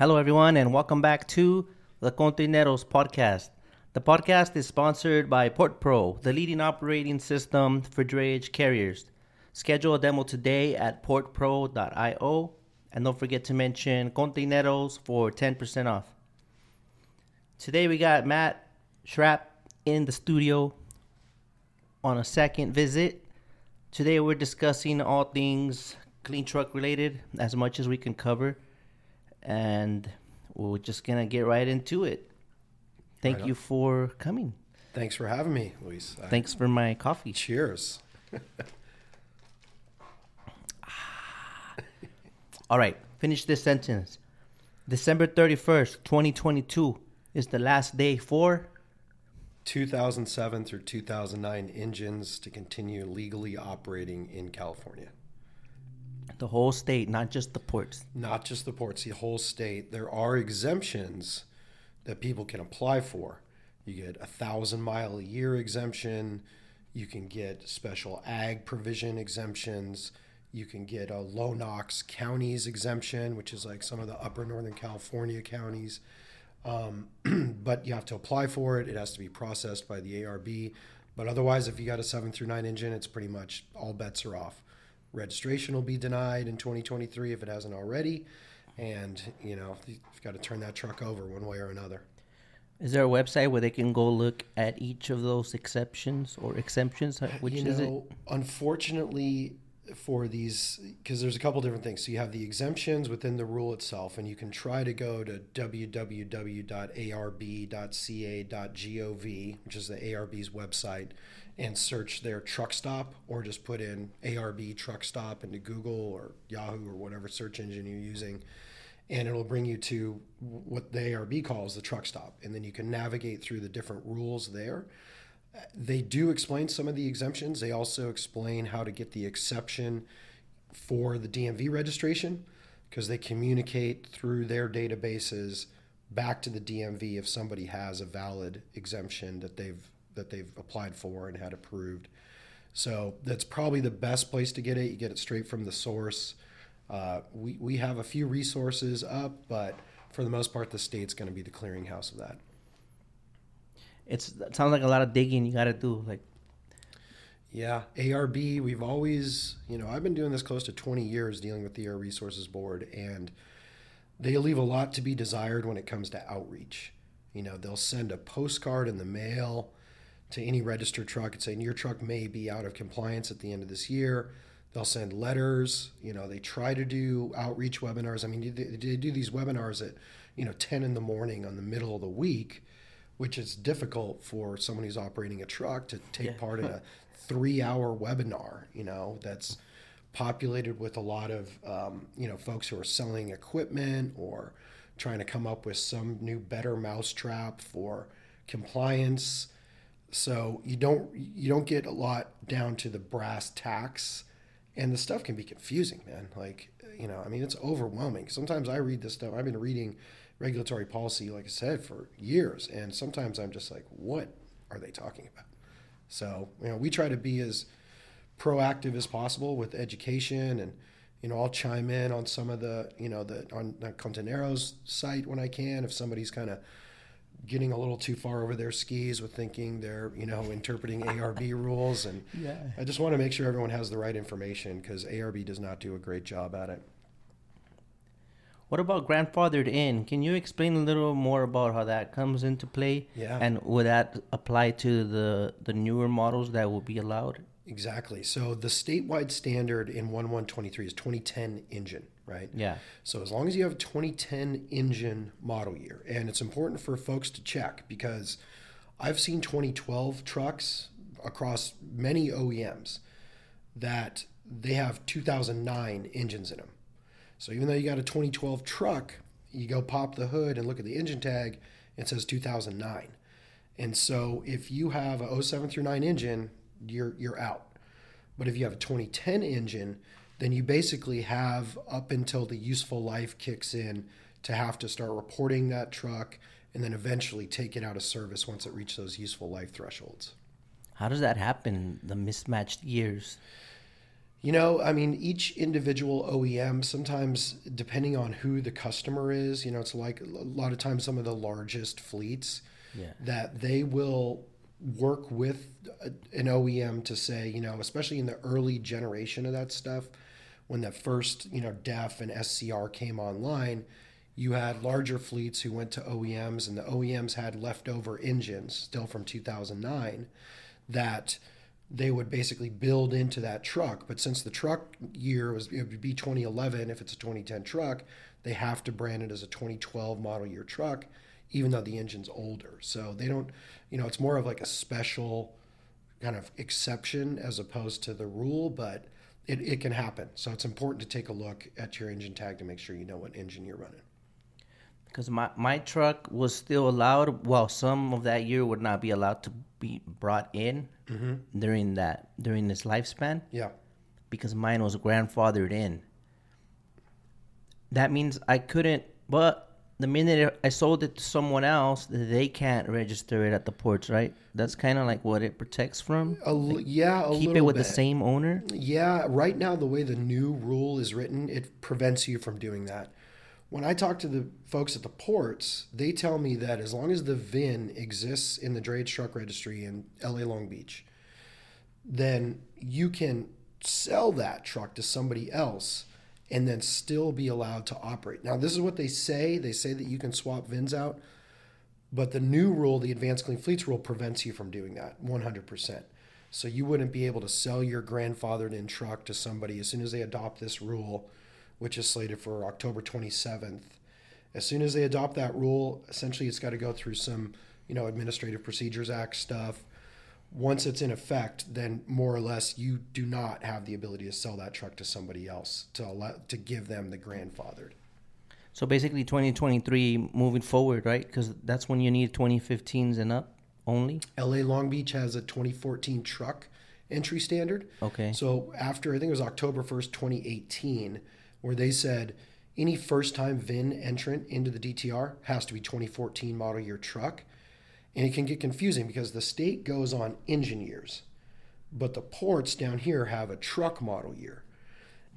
Hello, everyone, and welcome back to the Kontaineroz podcast. The podcast is sponsored by PortPro, the leading operating system for drayage carriers. Schedule a demo today at portpro.io, and don't forget to mention Kontaineroz for 10% off. Today we got Matt Schrap in the studio on a second visit. Today we're discussing all things clean truck related, as much as we can cover and we're just gonna get right into it. Thank Right you for coming. Thanks for having me, Luis. Thanks for my coffee. Cheers. All right, finish this sentence. December thirty first, twenty twenty two, is the last day for 2007 through 2009 engines to continue legally operating in California. The whole state, not just the ports. Not just the ports, the whole state. There are exemptions that people can apply for. You get a thousand mile a year exemption. You can get special ag provision exemptions. You can get a low NOx counties exemption, which is like some of the upper Northern California counties. Um, but you have to apply for it. It has to be processed by the ARB. But otherwise, if you got a seven through nine engine, it's pretty much all bets are off. Registration will be denied in 2023 if it hasn't already, and you know you've got to turn that truck over one way or another. Is there a website where they can go look at each of those exceptions or exemptions? Which you is it? unfortunately for these, because there's a couple different things. So you have the exemptions within the rule itself, and you can try to go to www.arb.ca.gov, which is the ARB's website, and search their truck stop, or just put in ARB truck stop into Google or Yahoo or whatever search engine you're using. And it'll bring you to what the ARB calls the truck stop. And then you can navigate through the different rules there they do explain some of the exemptions. They also explain how to get the exception for the DMV registration because they communicate through their databases back to the DMV if somebody has a valid exemption that they've that they've applied for and had approved. So that's probably the best place to get it. You get it straight from the source. Uh, we, we have a few resources up, but for the most part, the state's going to be the clearinghouse of that. It's it sounds like a lot of digging you got to do. Like Yeah, ARB, we've always, you know, I've been doing this close to 20 years dealing with the Air Resources Board, and they leave a lot to be desired when it comes to outreach. You know, they'll send a postcard in the mail to any registered truck and saying your truck may be out of compliance at the end of this year. They'll send letters. You know, they try to do outreach webinars. I mean, they, they do these webinars at, you know, 10 in the morning on the middle of the week, which is difficult for someone who's operating a truck to take Yeah. part in a three hour webinar, you know, that's populated with a lot of, um, you know, folks who are selling equipment or trying to come up with some new better mousetrap for compliance. So you don't you don't get a lot down to the brass tacks, and the stuff can be confusing, man. Like you know, I mean, it's overwhelming. Sometimes I read this stuff. I've been reading regulatory policy, like I said, for years, and sometimes I'm just like, what are they talking about? So you know, we try to be as proactive as possible with education and you know i'll chime in on some of the you know the on the Kontaineroz site when i can if somebody's kind of getting a little too far over their skis with thinking they're you know interpreting arb rules and Yeah. i just want to make sure everyone has the right information because arb does not do a great job at it What about grandfathered in? Can you explain a little more about how that comes into play? Yeah. And would that apply to the the newer models that will be allowed? exactly so the statewide standard in 1123 is 2010 engine right Yeah. So as long as you have a 2010 engine model year, and it's important for folks to check because I've seen 2012 trucks across many OEMs that they have 2009 engines in them. So even though you got a 2012 truck, you go pop the hood and look at the engine tag, it says 2009. And so if you have a 07 through 9 engine, you're you're out. But if you have a 2010 engine, then you basically have up until the useful life kicks in to have to start reporting that truck and then eventually take it out of service once it reaches those useful life thresholds. How does that happen? The mismatched years. You know, I mean, each individual OEM, sometimes depending on who the customer is, you know, it's like a lot of times some of the largest fleets Yeah. that they will work with uh, an OEM to say, you know, especially in the early generation of that stuff, when the first, you know, DEF and SCR came online, you had larger fleets who went to OEMs, and the OEMs had leftover engines still from 2009 that they would basically build into that truck. But since the truck year was it would be 2011, if it's a 2010 truck, they have to brand it as a 2012 model year truck, even though the engine's older. So they don't, you know, it's more of like a special kind of exception as opposed to the rule, but it, it can happen. So it's important to take a look at your engine tag to make sure you know what engine you're running. Because my, my truck was still allowed, well, some of that year would not be allowed to be brought in mm-hmm. during that during this lifespan Yeah. because mine was grandfathered in. That means I couldn't. But the minute I sold it to someone else, they can't register it at the ports, right? That's kind of like what it protects from. A l- yeah, a Keep it with bit. the same owner. Yeah, right now the way the new rule is written, it prevents you from doing that. When I talk to the folks at the ports, they tell me that as long as the VIN exists in the drayage truck registry in LA Long Beach, then you can sell that truck to somebody else and then still be allowed to operate. Now, this is what they say. They say that you can swap VINs out, but the new rule, the Advanced Clean Fleets rule, prevents you from doing that 100%. So you wouldn't be able to sell your grandfathered in truck to somebody as soon as they adopt this rule, which is slated for October 27th. As soon as they adopt that rule, essentially it's got to go through some, you know, Administrative Procedures Act stuff. Once it's in effect, then more or less you do not have the ability to sell that truck to somebody else to allow, to give them the grandfathered. So basically, 2023 moving forward, right? Because that's when you need 2015s and up only. LA Long Beach has a 2014 truck entry standard. Okay. So after I think it was October 1st, 2018, where they said any first time VIN entrant into the DTR has to be 2014 model year truck. And it can get confusing because the state goes on engine years, but the ports down here have a truck model year.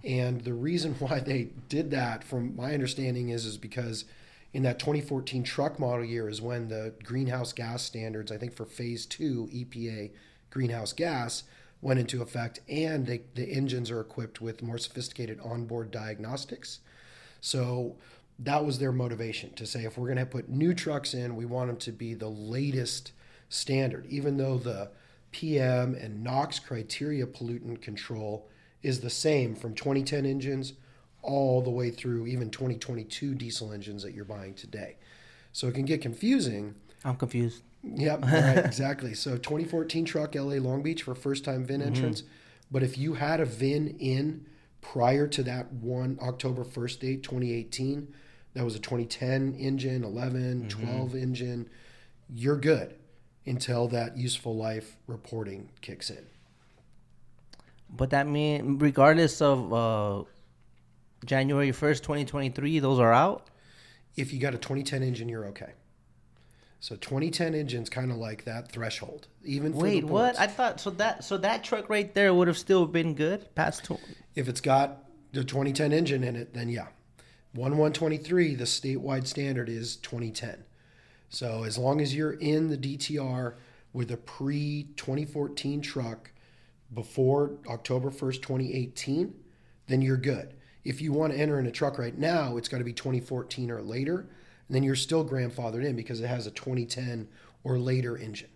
And the reason why they did that, from my understanding, is is because in that 2014 truck model year is when the greenhouse gas standards, I think for phase two EPA greenhouse gas, went into effect, and they, the engines are equipped with more sophisticated onboard diagnostics. So that was their motivation to say if we're going to put new trucks in, we want them to be the latest standard, even though the PM and NOx criteria pollutant control is the same from 2010 engines all the way through even 2022 diesel engines that you're buying today. So it can get confusing. I'm confused. Yep, right, exactly. So 2014 truck LA Long Beach for first time VIN mm-hmm. entrance. But if you had a VIN in prior to that one October 1st date, 2018, that was a 2010 engine, 11, 12 engine, you're good until that useful life reporting kicks in. But that mean, regardless of uh, January 1st, 2023, those are out. If you got a 2010 engine, you're okay. So 2010 engine's kind of like that threshold. Even for Wait, what? I thought so that so that truck right there would have still been good past. Tw- If it's got the 2010 engine in it, then yeah. 1123, the statewide standard is 2010. So as long as you're in the DTR with a pre 2014 truck before October 1st, 2018, then you're good. If you want to enter in a truck right now, it's got to be 2014 or later, and then you're still grandfathered in because it has a 2010 or later engine.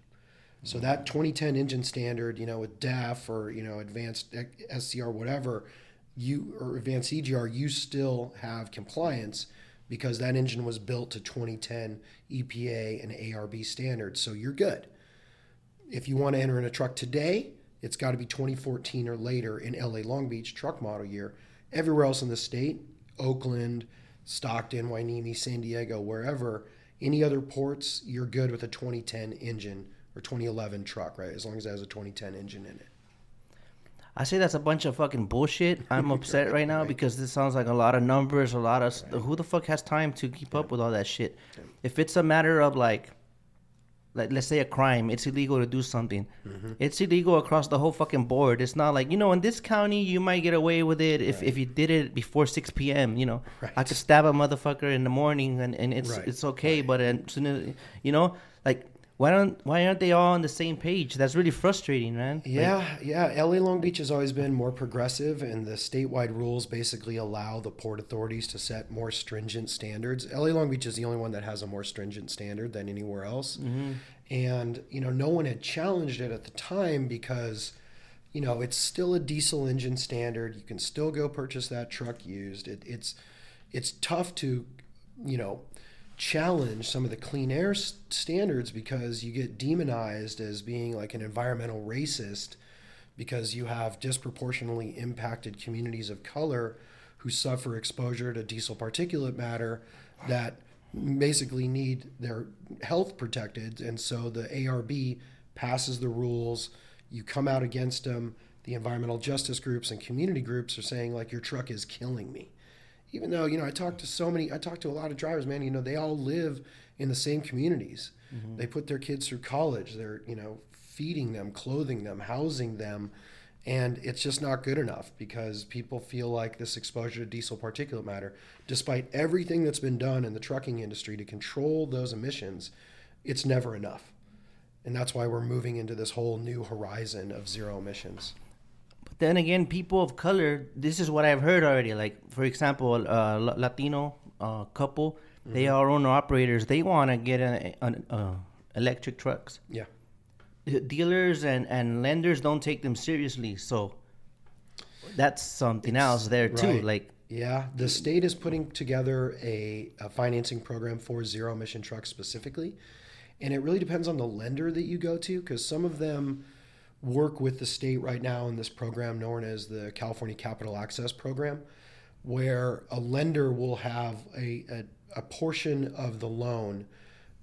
So mm-hmm. that 2010 engine standard, you know, with DEF or you know advanced SCR, whatever, you or advanced EGR, you still have compliance because that engine was built to 2010 EPA and ARB standards. So you're good. If you want to enter in a truck today, it's got to be 2014 or later in LA Long Beach truck model year. Everywhere else in the state, Oakland, Stockton, Hueneme, San Diego, wherever, any other ports, you're good with a 2010 engine or 2011 truck, right? As long as it has a 2010 engine in it. I say that's a bunch of fucking bullshit. I'm upset right now because this sounds like a lot of numbers, a lot of st- who the fuck has time to keep up with all that shit. If it's a matter of like like let's say a crime, it's illegal to do something. Mm-hmm. It's illegal across the whole fucking board. It's not like you know in this county you might get away with it if, if you did it before six p.m. You know, I could stab a motherfucker in the morning and, and it's Right, it's okay. But as soon as you know, like why don't why aren't they all on the same page? That's really frustrating, man. Like, Yeah, yeah. LA Long Beach has always been more progressive, and the statewide rules basically allow the port authorities to set more stringent standards. LA Long Beach is the only one that has a more stringent standard than anywhere else. Mm-hmm. And, you know, no one had challenged it at the time because, you know, it's still a diesel engine standard. You can still go purchase that truck used. It, it's, it's tough to, you know, challenge some of the clean air standards because you get demonized as being like an environmental racist because you have disproportionately impacted communities of color who suffer exposure to diesel particulate matter that basically need their health protected. And so the ARB passes the rules. You come out against them the environmental justice groups and community groups are saying like your truck is killing me even though you know i talked to so many i talked to a lot of drivers man you know they all live in the same communities. Mm-hmm. They put their kids through college. They're you know feeding them clothing them housing them. And it's just not good enough because people feel like this exposure to diesel particulate matter despite everything that's been done in the trucking industry to control those emissions it's never enough. And that's why we're moving into this whole new horizon of zero emissions But then again, people of color, this is what I've heard already. Like, for example, uh, Latino uh, couple, they are owner operators. They want to get an, an uh, electric trucks. yeah Dealers and, and lenders don't take them seriously. So that's something else there too. right. Like, Yeah, the state is putting together a, a financing program for zero emission trucks specifically. And it really depends on the lender that you go to because some of them work with the state right now in this program known as the California Capital Access Program, where a lender will have a, a, a portion of the loan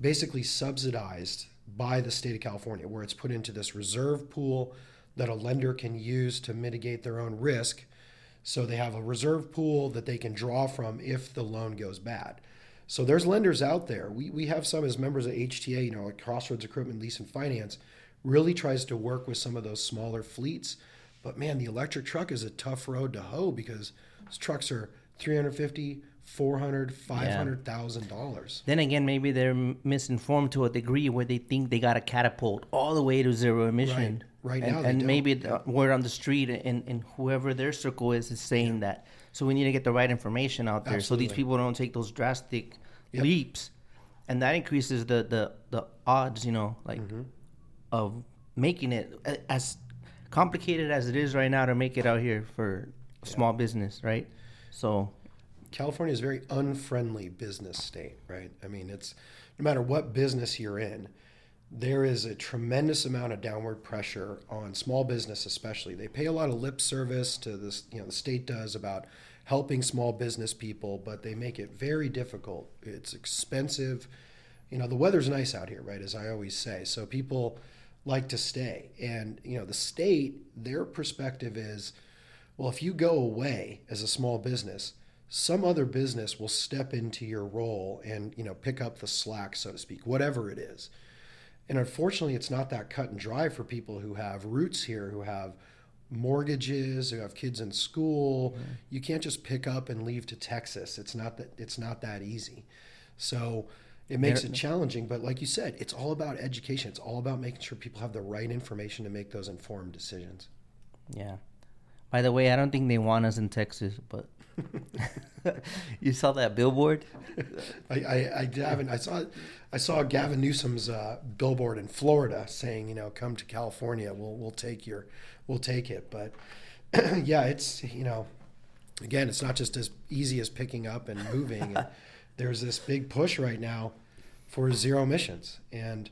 basically subsidized by the state of California, where it's put into this reserve pool that a lender can use to mitigate their own risk. So they have a reserve pool that they can draw from if the loan goes bad. So there's lenders out there. We, we have some as members of HTA, you know, like Crossroads Equipment Lease and Finance, really tries to work with some of those smaller fleets. But man, the electric truck is a tough road to hoe because those trucks are 350, 400, 500,000 dollars. then again, maybe they're misinformed to a degree where they think they got to catapult all the way to zero emission. Right. Right and, now and don't. maybe the word on the street and, and whoever their circle is is saying that. So we need to get the right information out there so these people don't take those drastic Yep. leaps, and that increases the the the odds, you know, like Mm-hmm. Of making it as complicated as it is right now to make it out here for small business, right? So California is a very unfriendly business state, right? I mean, it's no matter what business you're in, there is a tremendous amount of downward pressure on small business, especially. They pay a lot of lip service to this, you know, the state does about helping small business people, but they make it very difficult. It's expensive. You know, the weather's nice out here, right? As I always say. So people like to stay. And, you know, the state, their perspective is, well, if you go away as a small business, some other business will step into your role and you know pick up the slack, so to speak, whatever it is. And unfortunately, it's not that cut and dry for people who have roots here, who have mortgages, who have kids in school. Mm-hmm. You can't just pick up and leave to Texas. It's not that it's not that easy. So it makes it challenging. But like you said, it's all about education. It's all about making sure people have the right information to make those informed decisions. Yeah. By the way, I don't think they want us in Texas, but you saw that billboard? I, I, I haven't. I saw I saw Gavin Newsom's uh, billboard in Florida saying, you know, come to California. We'll we'll take your we'll take it. But yeah, it's you know, again, it's not just as easy as picking up and moving. There's this big push right now for zero emissions, and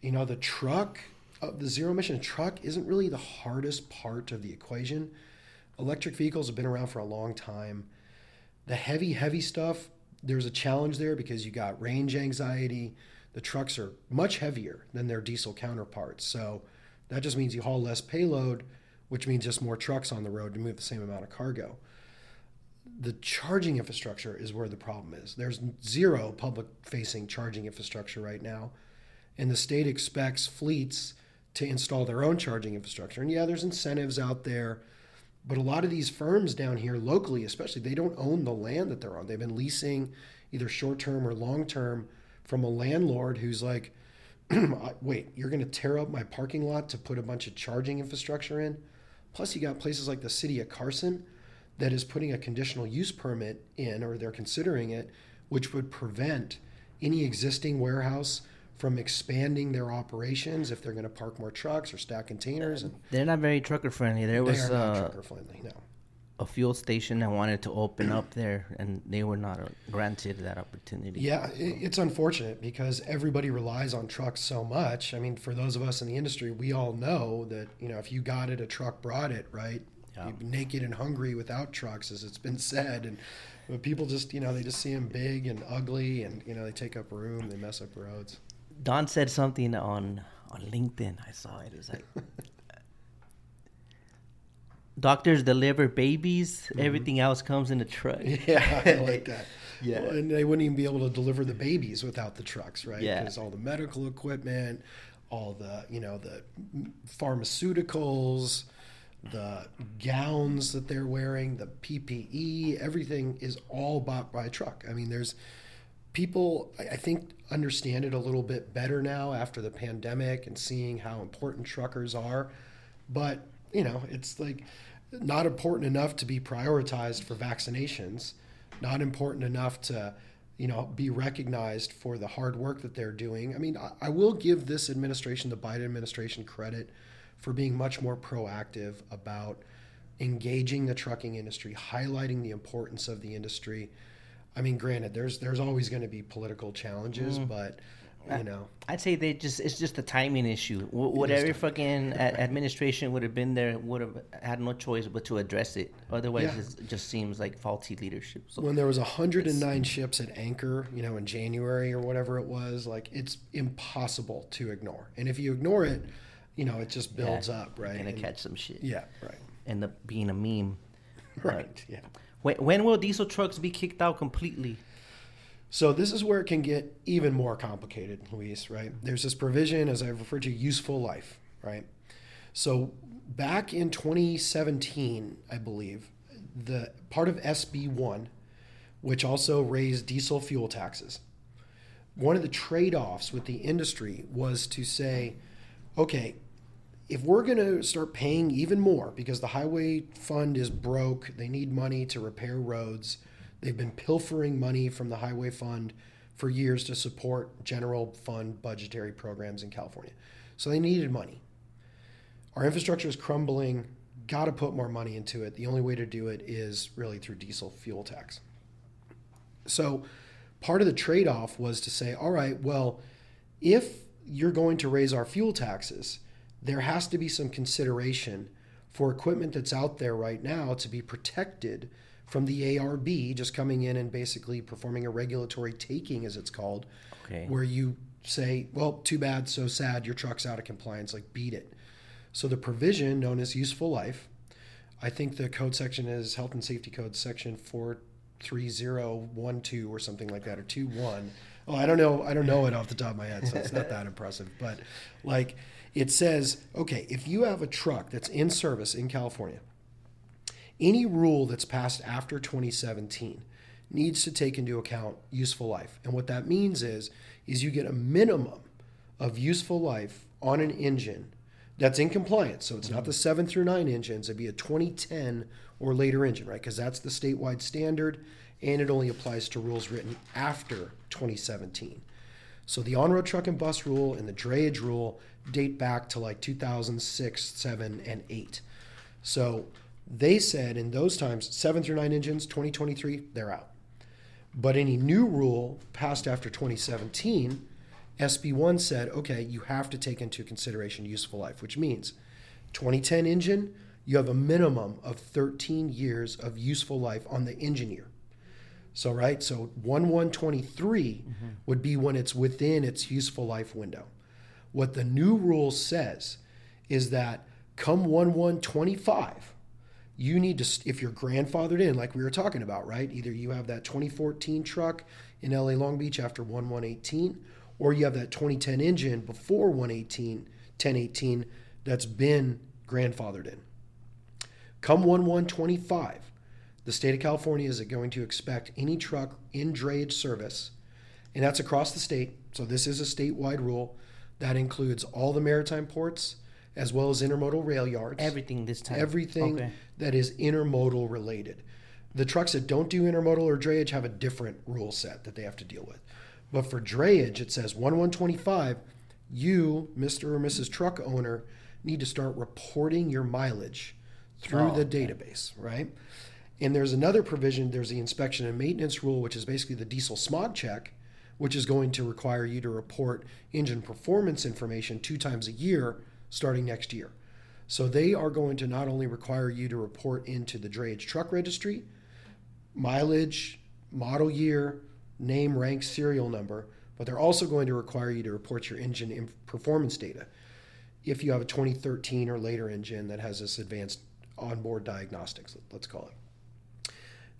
you know, the truck, uh, the zero emission truck, isn't really the hardest part of the equation. Electric vehicles have been around for a long time. The heavy heavy stuff there's a challenge there because you got range anxiety. The trucks are much heavier than their diesel counterparts. So that just means you haul less payload which means just more trucks on the road to move the same amount of cargo the charging infrastructure is where the problem is there's zero public facing charging infrastructure right now and the state expects fleets to install their own charging infrastructure. And yeah, there's incentives out there, but a lot of these firms down here locally, especially, they don't own the land that they're on. They've been leasing either short term or long term from a landlord who's like, wait, you're going to tear up my parking lot to put a bunch of charging infrastructure in? Plus, you got places like the city of Carson that is putting a conditional use permit in, or they're considering it, which would prevent any existing warehouse from expanding their operations if they're going to park more trucks or stack containers. And They're not very trucker friendly. There they was are not uh, trucker friendly. No. a fuel station that wanted to open up there, and they were not uh, granted that opportunity. Yeah, it's unfortunate because everybody relies on trucks so much. I mean, for those of us in the industry, we all know that you know if you got it, a truck brought it, right? Yeah. Naked and hungry without trucks, as it's been said, and but people just you know they just see them big and ugly, and you know they take up room, they mess up roads. Don said something on on LinkedIn. I saw it. It was like doctors deliver babies. Mm-hmm. Everything else comes in a truck. Yeah, I like that. Yeah. Well, and they wouldn't even be able to deliver the babies without the trucks, right? Yeah. Because all the medical equipment, all the, you know, the pharmaceuticals, the gowns that they're wearing, the PPE, everything is all bought by truck. I mean, there's people, I I think, understand it a little bit better now after the pandemic and seeing how important truckers are. But, you know, it's like not important enough to be prioritized for vaccinations, not important enough to, you know, be recognized for the hard work that they're doing. I mean, I, I will give this administration, the Biden administration, credit for being much more proactive about engaging the trucking industry, highlighting the importance of the industry. I mean, granted, there's there's always going to be political challenges, mm. but you know, I'd say they just it's just a timing issue. Wh- Whatever fucking administration would have been there would have had no choice but to address it. Otherwise, Yeah. it just seems like faulty leadership. So when there was 109 ships at anchor, you know, in January or whatever it was, like it's impossible to ignore. And if you ignore it, you know, it just builds Yeah, up, right? gonna And- catch some shit. Yeah, right. End up being a meme. Right. Yeah. When, when will diesel trucks be kicked out completely? So this is where it can get even more complicated, Luis, right? There's this provision, as I've referred to, useful life, right? So back in 2017, I believe, the part of SB one, which also raised diesel fuel taxes, one of the trade-offs with the industry was to say, okay, if we're going to start paying even more because the highway fund is broke, they need money to repair roads. They've been pilfering money from the highway fund for years to support general fund budgetary programs in California. So they needed money. Our infrastructure is crumbling, got to put more money into it. The only way to do it is really through diesel fuel tax. So part of the trade off was to say, all right, well, if you're going to raise our fuel taxes, there has to be some consideration for equipment that's out there right now to be protected from the ARB just coming in and basically performing a regulatory taking, as it's called, Okay. where you say, well, too bad, so sad, your truck's out of compliance, like beat it. So the provision known as useful life, I think the code section is Health and Safety Code section 43012 or something like that, or 21. Oh, I don't know. I don't know it off the top of my head, so it's not that impressive. But like it says, okay, if you have a truck that's in service in California, any rule that's passed after 2017 needs to take into account useful life. And what that means is is you get a minimum of useful life on an engine that's in compliance. So it's not the mm-hmm. 7 through 9 engines, it'd be a 2010 or later engine, right? Because that's the statewide standard and it only applies to rules written after 2017. So the on-road truck and bus rule and the drayage rule date back to like 2006, 7 and 8. So they said in those times, 7 through 9 engines, 2023, they're out. But any new rule passed after 2017, SB1 said, okay, you have to take into consideration useful life, which means 2010 engine, you have a minimum of 13 years of useful life on the engine year. So, right, so 1123 mm-hmm. would be when it's within its useful life window. What the new rule says is that come 1125, you need to, if you're grandfathered in, like we were talking about, right? Either you have that 2014 truck in LA Long Beach after 1118, or you have that 2010 engine before 118, 1018 that's been grandfathered in. Come 1125, the state of California is going to expect any truck in drayage service, and that's across the state. So this is a statewide rule that includes all the maritime ports as well as intermodal rail yards. Everything this time. Everything Okay. that is intermodal related. The trucks that don't do intermodal or drayage have a different rule set that they have to deal with. But for drayage, it says 1125, you, Mr. or Mrs. Truck owner, need to start reporting your mileage through Oh, the database, right? And there's another provision, there's the inspection and maintenance rule, which is basically the diesel smog check, which is going to require you to report engine performance information two times a year starting next year. So they are going to not only require you to report into the drayage truck registry, mileage, model year, name, rank, serial number, but they're also going to require you to report your engine in- performance data if you have a 2013 or later engine that has this advanced onboard diagnostics, let's call it.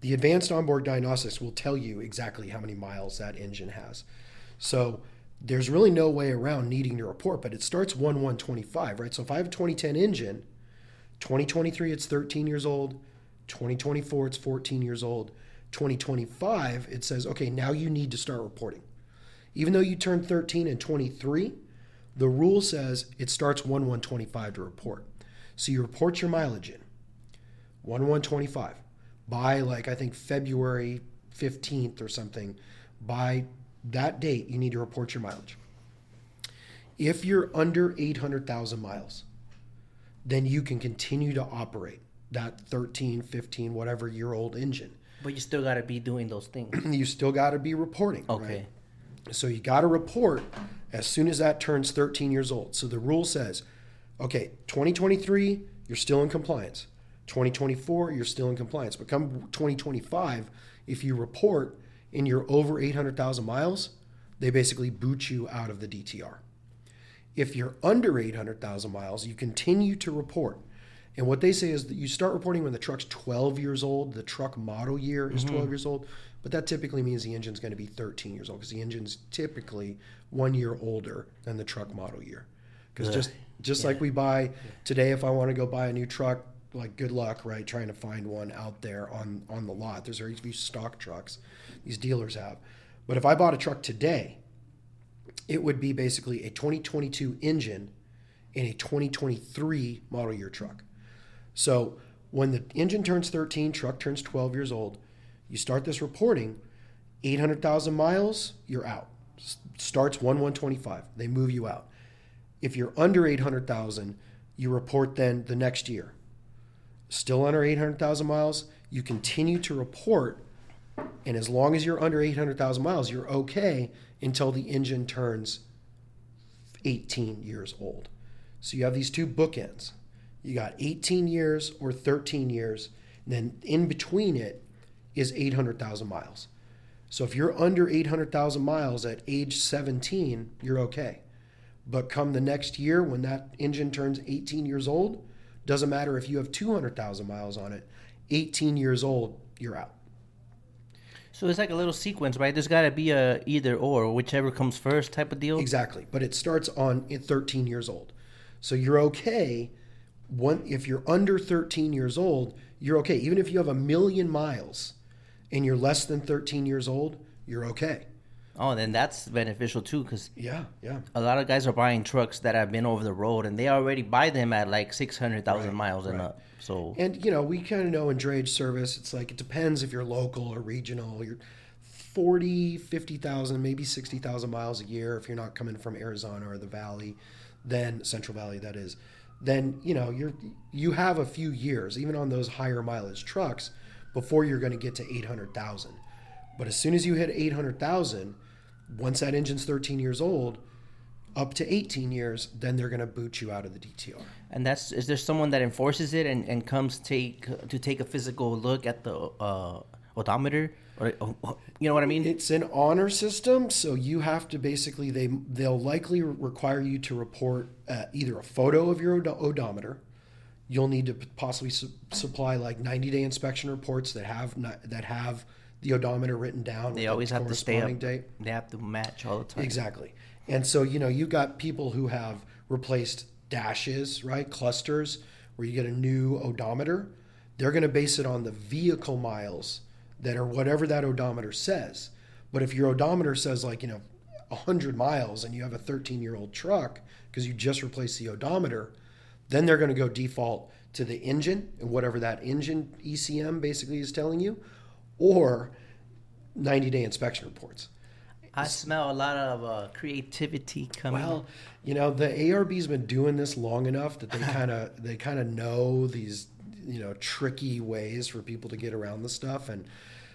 The advanced onboard diagnostics will tell you exactly how many miles that engine has. So there's really no way around needing to report, but it starts 1 125, right? So if I have a 2010 engine, 2023 it's 13 years old, 2024 it's 14 years old, 2025 it says, okay, now you need to start reporting. Even though you turned 13 and 23, the rule says it starts 1 125 to report. So you report your mileage in 1 125 by like I think February 15th or something. By that date, you need to report your mileage. If you're under 800,000 miles, then you can continue to operate that 13, 15, whatever year old engine. But you still got to be doing those things. You still got to be reporting. right? Okay. So you got to report as soon as that turns 13 years old. So the rule says, okay, 2023, you're still in compliance. 2024, you're still in compliance. But come 2025, if you report and you're over 800,000 miles, they basically boot you out of the DTR. If you're under 800,000 miles, you continue to report. And what they say is that you start reporting when the truck's 12 years old, the truck model year is mm-hmm. 12 years old, but that typically means the engine's going to be 13 years old because the engine's typically one year older than the truck model year. Because just just like we buy today, if I want to go buy a new truck, like good luck, right? Trying to find one out there on on the lot. There's very few stock trucks these dealers have. But if I bought a truck today, it would be basically a 2022 engine in a 2023 model year truck. So when the engine turns 13, truck turns 12 years old, you start this reporting, 800,000 miles, you're out. Starts 1 125. They move you out. If you're under 800,000, you report then the next year. Still under 800,000 miles, you continue to report and as long as you're under 800,000 miles, you're okay until the engine turns 18 years old. So you have these two bookends. You got 18 years or 13 years, then in between it is 800,000 miles. So if you're under 800,000 miles at age 17, you're okay. But come the next year when that engine turns 18 years old, doesn't matter if you have 200,000 miles on it, 18 years old, you're out. So it's like a little sequence, right? There's got to be a either or, whichever comes first type of deal. Exactly, but it starts on at 13 years old. So you're okay. One, if you're under 13 years old, you're okay. Even if you have a million miles and you're less than 13 years old, you're okay. Oh, then that's beneficial too, because Yeah, yeah. a lot of guys are buying trucks that have been over the road, and they already buy them at like six hundred thousand Right, miles and right. up. So And you know, we kind of know in drayage service, it's like it depends if you're local or regional. You're 40, 50,000, maybe 60,000 miles a year if you're not coming from Arizona or the Valley, then Central Valley that is. Then, you know, you're you have a few years even on those higher mileage trucks before you're going to get to 800,000. But as soon as you hit 800,000, once that engine's 13 years old, up to 18 years, then they're going to boot you out of the DTR. and that's is there someone that enforces it and, and comes take to take a physical look at the uh, odometer, or uh, you know what I mean? It's an honor system, so you have to basically they they'll likely require you to report uh, either a photo of your odo- odometer. You'll need to possibly su- supply like 90 day inspection reports that have not, that have the odometer written down. They with the always have to stay up. date. They have to match all the time. Exactly. And so, you know, you got people who have replaced dashes, right? Clusters where you get a new odometer. They're going to base it on the vehicle miles that are whatever that odometer says. But if your odometer says like, you know, 100 miles and you have a 13 year old truck because you just replaced the odometer, then they're going to go default to the engine and whatever that engine ECM basically is telling you, or 90 day inspection reports. I smell a lot of uh, creativity coming. Well, you know, the ARB's been doing this long enough that they kind of they kind of know these you know tricky ways for people to get around the stuff and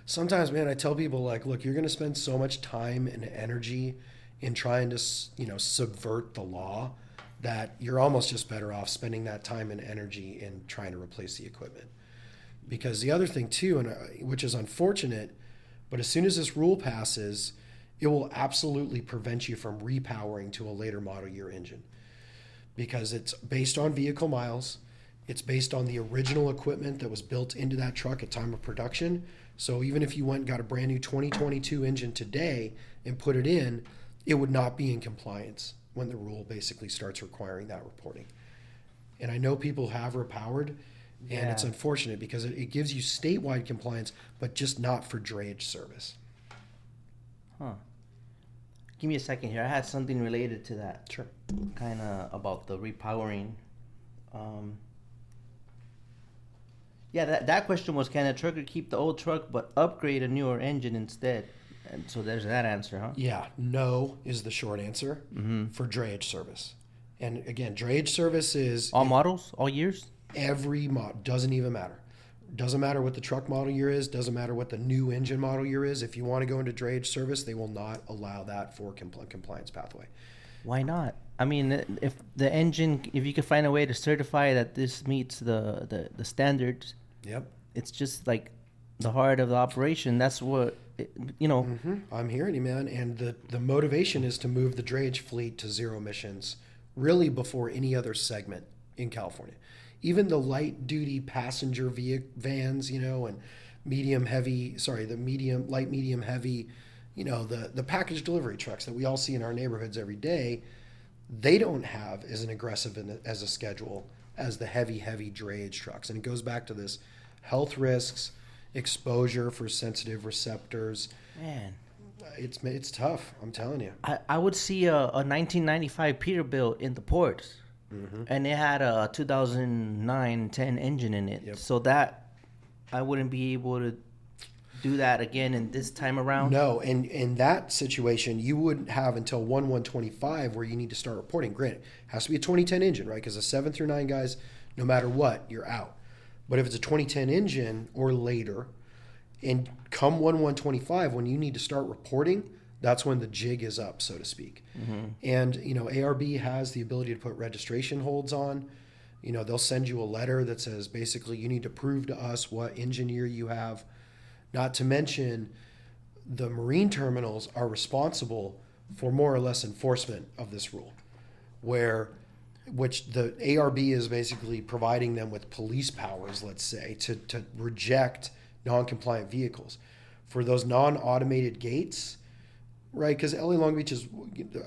sometimes man I tell people like look you're going to spend so much time and energy in trying to you know subvert the law that you're almost just better off spending that time and energy in trying to replace the equipment because the other thing too and uh, which is unfortunate but as soon as this rule passes it will absolutely prevent you from repowering to a later model year engine. Because it's based on vehicle miles it's based on the original equipment that was built into that truck at time of production. So even if you went and got a brand new 2022 engine today and put it in it would not be in compliance when the rule basically starts requiring that reporting. And i know people have repowered and it's unfortunate because it, it gives you statewide compliance but just not for drayage service Huh. Give me a second here. I had something related to that. Sure. Kind of about the repowering. Um, yeah, that, that question was can a trucker keep the old truck but upgrade a newer engine instead? And so there's that answer, huh? Yeah, no is the short answer for drayage service. And again, drayage service is All models, all years? Every mod doesn't even matter. Doesn't matter what the truck model year is, doesn't matter what the new engine model year is. If you want to go into drayage service, they will not allow that for compl- compliance pathway. Why not? I mean, if the engine, if you can find a way to certify that this meets the, the, the standards, Yep. it's just like the heart of the operation. That's what, you know, hmm I'm hearing you, man. And the, the motivation is to move the drayage fleet to zero emissions really before any other segment in California. Even the light duty passenger vans, you know, and medium heavy, sorry, the medium, light, medium, heavy, you know, the, the package delivery trucks that we all see in our neighborhoods every day, they don't have as an aggressive in, as a schedule as the heavy, heavy drayage trucks. And it goes back to this health risks, exposure for sensitive receptors. man. It's it's tough. I'm telling you. I, I would see a, a 1995 Peterbilt in the ports, Mm-hmm. and it had a 2009 10 engine in it. Yep. So that I wouldn't be able to do that again in this time around. No, and in that situation, you wouldn't have until one one twenty five where you need to start reporting. Granted, it has to be a 2010 engine, right? Because the seven through nine guys, no matter what, you're out. But if it's a 2010 engine or later, and come one one twenty five, when you need to start reporting, that's when the jig is up, so to speak. Mm-hmm. And you know, ARB has the ability to put registration holds on. You know, they'll send you a letter that says basically you need to prove to us what engineer you have. Not to mention, the marine terminals are responsible for more or less enforcement of this rule, where which the ARB is basically providing them with police powers, let's say, to, to reject non-compliant vehicles. For those non-automated gates, right? Because LA Long Beach is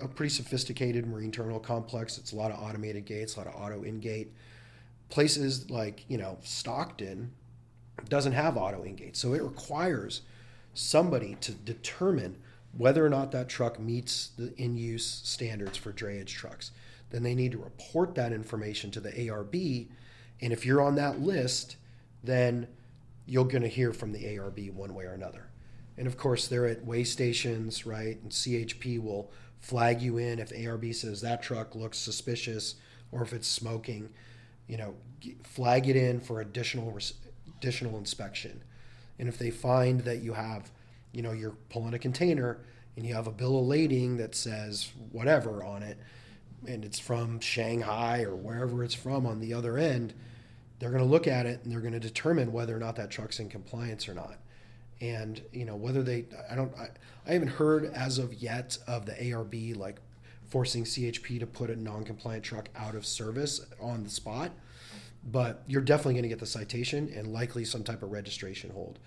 a pretty sophisticated marine terminal complex. It's a lot of automated gates, a lot of auto in-gate. Places like you know Stockton doesn't have auto in-gate, so it requires somebody to determine whether or not that truck meets the in-use standards for drayage trucks. Then they need to report that information to the ARB, and if you're on that list, then you're going to hear from the ARB one way or another. And of course, they're at way stations, right? And CHP will flag you in if ARB says that truck looks suspicious or if it's smoking. You know, flag it in for additional additional inspection. And if they find that you have, you know, you're pulling a container and you have a bill of lading that says whatever on it, and it's from Shanghai or wherever it's from on the other end, they're going to look at it and they're going to determine whether or not that truck's in compliance or not. And you know whether they, I don't, I, I haven't heard as of yet of the ARB like forcing CHP to put a non-compliant truck out of service on the spot, but you're definitely going to get the citation and likely some type of registration hold.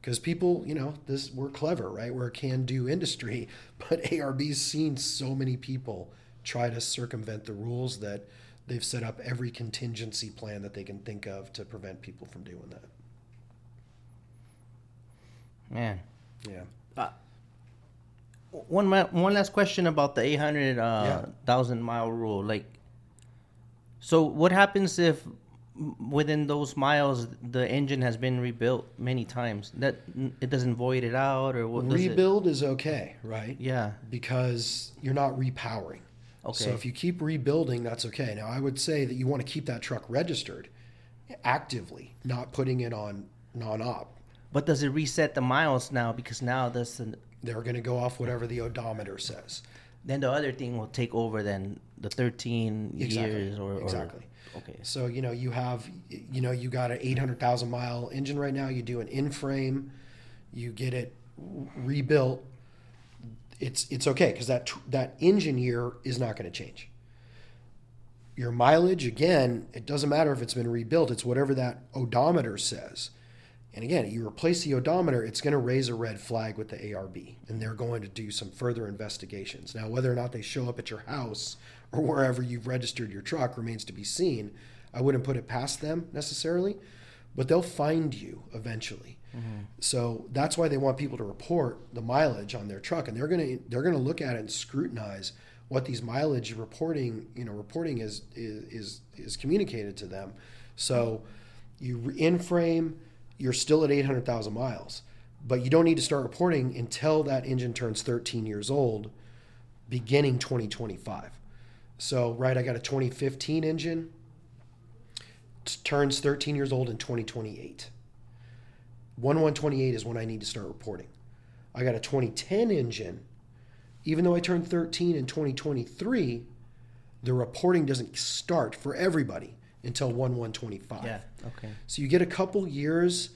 because people, you know, this we're clever, right? We're a can-do industry, but ARB's seen so many people try to circumvent the rules that they've set up every contingency plan that they can think of to prevent people from doing that. Man. Yeah. Uh, one one last question about the eight hundred uh, thousand mile rule. Like, so what happens if within those miles the engine has been rebuilt many times? That it doesn't void it out, or what? does it- Rebuild is okay, right? Yeah. Because you're not repowering. Okay. So if you keep rebuilding, that's okay. Now I would say that you want to keep that truck registered actively, not putting it on non-op. But does it reset the miles now? Because now this They're going to go off whatever the odometer says. then the other thing will take over. Then the thirteen Exactly. years or or- Exactly. okay. So you know you have you know you got an 800,000 mile engine right now. You do an in frame, you get it rebuilt. It's it's okay because that that engine year is not going to change. Your mileage again, it doesn't matter if it's been rebuilt. It's whatever that odometer says. And again, you replace the odometer, it's going to raise a red flag with the ARB, and they're going to do some further investigations. Now, whether or not they show up at your house or wherever you've registered your truck remains to be seen. I wouldn't put it past them necessarily, but they'll find you eventually. Mm-hmm. So that's why they want people to report the mileage on their truck, and they're gonna they're gonna look at it and scrutinize what these mileage reporting you know reporting is is is, is communicated to them. So you in frame, you're still at 800,000 miles, but you don't need to start reporting until that engine turns 13 years old, beginning 2025. So right, I got a 2015 engine, turns 13 years old in 2028. 1128 is when I need to start reporting. I got a 2010 engine. Even though I turned 13 in 2023, the reporting doesn't start for everybody until 1125. Yeah. Okay. So you get a couple years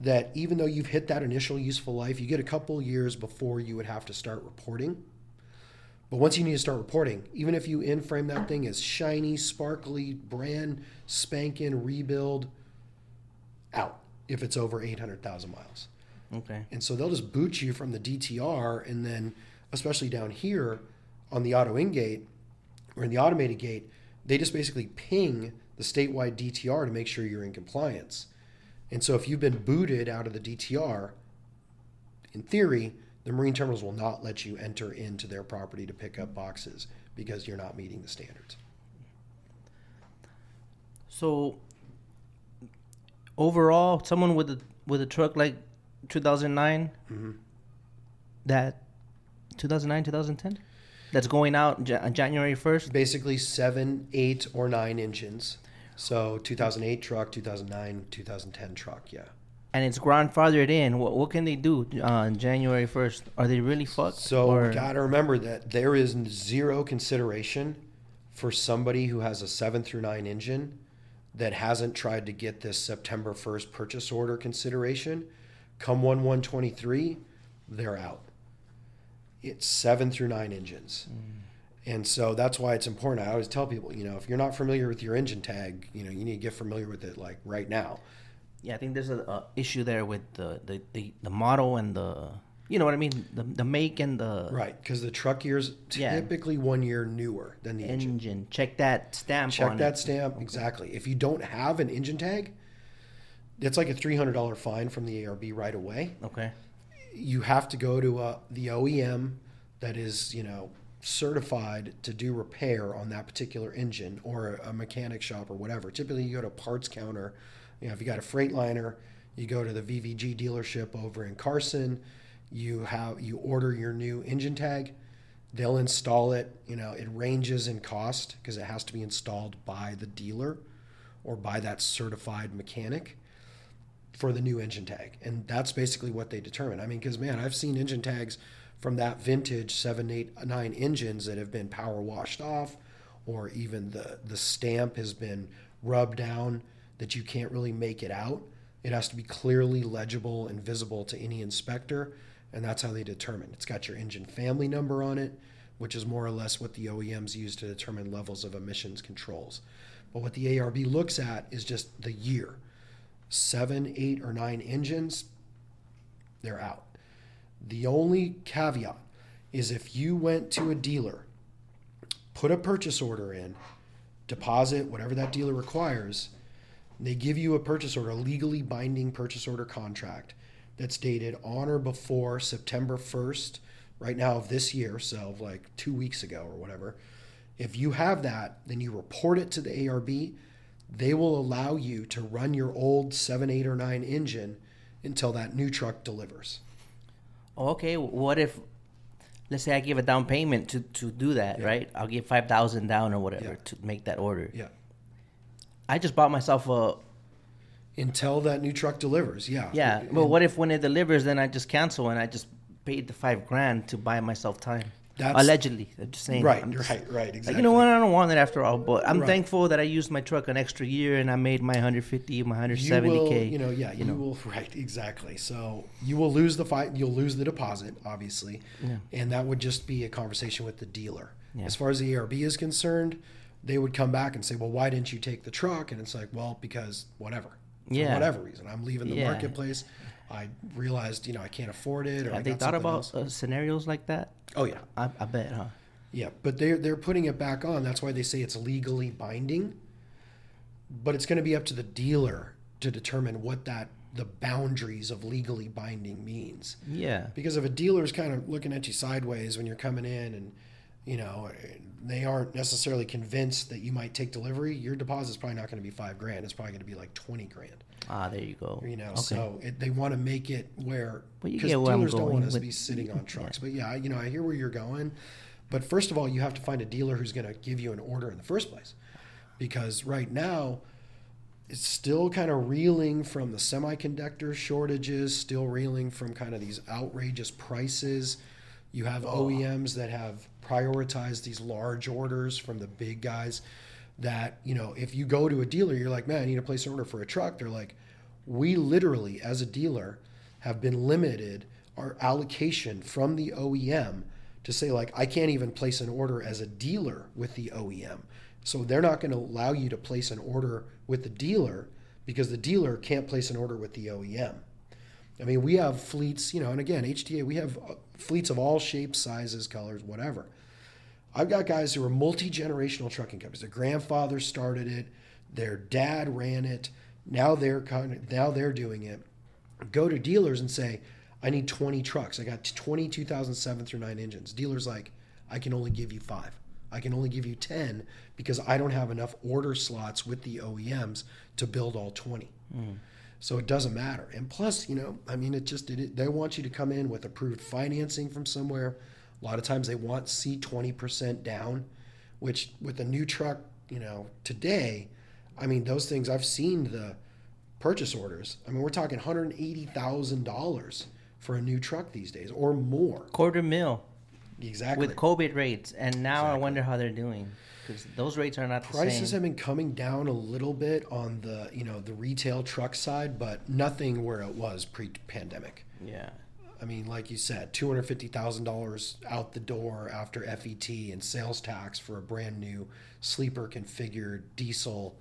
that even though you've hit that initial useful life, you get a couple years before you would have to start reporting. But once you need to start reporting, even if you in frame that thing as shiny, sparkly, brand spanking, rebuild, out if it's over 800,000 miles. Okay. And so they'll just boot you from the DTR, and then, especially down here on the auto in gate or in the automated gate, they just basically ping the statewide DTR to make sure you're in compliance. And so if you've been booted out of the DTR, in theory, the marine terminals will not let you enter into their property to pick up boxes because you're not meeting the standards. So overall, someone with a with a truck like 2009, mm-hmm. that 2009 2010, that's going out Ja- uh, January 1st. Basically, seven, eight, or nine engines. So 2008 truck, 2009, 2010 truck, yeah. And it's grandfathered in. What, what can they do on January 1st? Are they really fucked? So Or- we got to remember that there is zero consideration for somebody who has a seven through nine engine that hasn't tried to get this September 1st purchase order consideration. Come 1 123, they're out. It's seven through nine engines. Mm. And so that's why it's important. I always tell people, you know, if you're not familiar with your engine tag, you know, you need to get familiar with it like right now. yeah, I think there's a, a issue there with the, the, the, the model and the, you know what I mean? The, the make and the Right. Because the truck year's Yeah. typically one year newer than the engine. engine. Check that stamp Check that it. stamp exactly. If you don't have an engine tag, it's like a three hundred dollar fine from the ARB right away. Okay. You have to go to uh, the OEM that is you know certified to do repair on that particular engine, or a mechanic shop or whatever. Typically, you go to a parts counter. You know, if you got a Freightliner, you go to the VVG dealership over in Carson. You have you order your new engine tag. They'll install it. You know, it ranges in cost because it has to be installed by the dealer or by that certified mechanic for the new engine tag. And that's basically what they determine. I mean, because man, I've seen engine tags from that vintage seven, eight, nine engines that have been power washed off, or even the the stamp has been rubbed down that you can't really make it out. It has to be clearly legible and visible to any inspector, and that's how they determine. It's got your engine family number on it, which is more or less what the OEMs use to determine levels of emissions controls. But what the ARB looks at is just the year seven, eight, or nine engines, they're out. The only caveat is if you went to a dealer, put a purchase order in, deposit whatever that dealer requires, they give you a purchase order, a legally binding purchase order contract that's dated on or before September 1st, right now of this year, so like two weeks ago or whatever. If you have that, then you report it to the ARB. They will allow you to run your old 7, 8, or 9 engine until that new truck delivers. Okay, what if, let's say I give a down payment to, to do that, Yeah. right? I'll give 5000 down or whatever Yeah. to make that order. Yeah. I just bought myself a, Until that new truck delivers. Yeah. yeah, And- but what if when it delivers, then I just cancel and I just paid the five grand to buy myself time? That's- Allegedly, I'm just saying. Right, I'm just- right, right, Like, exactly. you know what? I don't want it after all, but I'm Right. thankful that I used my truck an extra year and I made my 150, my 170k. will, you know, yeah, you, will, right, exactly. So you will lose the fight, you'll lose the deposit, obviously, Yeah. and that would just be a conversation with the dealer. Yeah. As far as the ARB is concerned, they would come back and say, "Well, why didn't you take the truck?" And it's like, "Well, because whatever, for Yeah. whatever reason, I'm leaving the Yeah. marketplace. I realized, you know, I can't afford it, or I Have they got thought about uh, scenarios like that? Oh yeah, I, I bet, huh? Yeah, but they're they're putting it back on. That's why they say it's legally binding. But it's going to be up to the dealer to determine what that the boundaries of legally binding means. Yeah. Because if a dealer's kind of looking at you sideways when you're coming in and you know they aren't necessarily convinced that you might take delivery, your deposit's probably not going to be five grand. It's probably going to be like twenty grand. Ah, there you go. You know, Okay. so it, they want to make it where because get where I'm dealers don't want us to be sitting on trucks. But yeah, you know, I hear where you're going. But first of all, you have to find a dealer who's going to give you an order in the first place, because right now it's still kind of reeling from the semiconductor shortages, still reeling from kind of these outrageous prices. You have OEMs that have prioritized these large orders from the big guys that, you know, if you go to a dealer, you're like, man, I need to place an order for a truck. They're like, we literally, as a dealer, have been limited our allocation from the OEM to say, like, I can't even place an order as a dealer with the OEM. So they're not going to allow you to place an order with the dealer because the dealer can't place an order with the OEM. I mean, we have fleets, you know, and again, HTA, we have uh, fleets of all shapes, sizes, colors, whatever. I've got guys who are multi generational trucking companies. Their grandfather started it, their dad ran it. Now they're kind of, now they're doing it. Go to dealers and say, I need 20 trucks. I got 20 2007 through 9 engines. Dealers like, I can only give you 5. I can only give you 10 because I don't have enough order slots with the OEMs to build all 20. Hmm. So it doesn't matter. And plus, you know, I mean, it just it, they want you to come in with approved financing from somewhere. A lot of times they want C twenty percent down, which with a new truck, you know, today, I mean, those things I've seen the purchase orders. I mean, we're talking one hundred eighty thousand dollars for a new truck these days or more. Quarter mil Exactly. with COVID rates, and now I wonder how they're doing because those rates are not the Prices have been coming down a little bit on the you know the retail truck side, but nothing where it was pre-pandemic. yeah. I mean, like you said, two hundred fifty thousand dollars out the door after FET and sales tax for a brand new sleeper configured diesel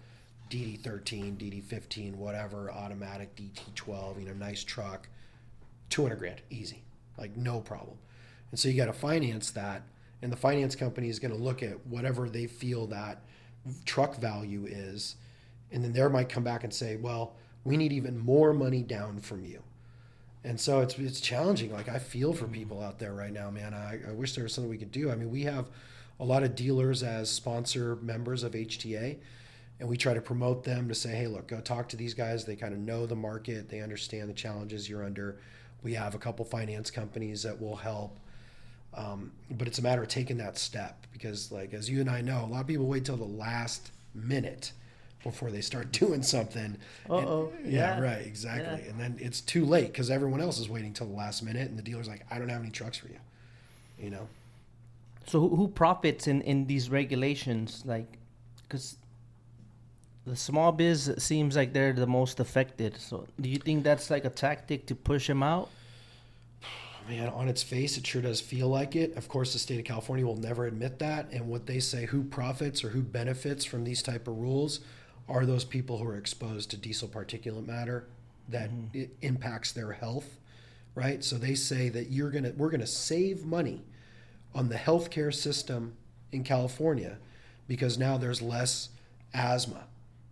DD13, DD15, whatever, automatic DT12. You know, nice truck, two hundred grand, easy, like no problem. And so you got to finance that, and the finance company is going to look at whatever they feel that truck value is, and then they might come back and say, well, we need even more money down from you. And so it's it's challenging. Like I feel for people out there right now, man. I, I wish there was something we could do. I mean, we have a lot of dealers as sponsor members of HTA, and we try to promote them to say, hey, look, go talk to these guys. They kind of know the market. They understand the challenges you're under. We have a couple finance companies that will help. Um, but it's a matter of taking that step because, like as you and I know, a lot of people wait till the last minute before they start doing something. Uh-oh. yeah, Yeah. right, exactly. Yeah. And then it's too late because everyone else is waiting till the last minute, and the dealer's like, "I don't have any trucks for you," you know. So who, who profits in, in these regulations? Like, because the small biz seems like they're the most affected. So do you think that's like a tactic to push them out? Man, on its face, it sure does feel like it. Of course, the state of California will never admit that. And what they say, who profits or who benefits from these type of rules, are those people who are exposed to diesel particulate matter that mm-hmm. it impacts their health, right? So they say that you're gonna we're gonna save money on the healthcare system in California because now there's less asthma,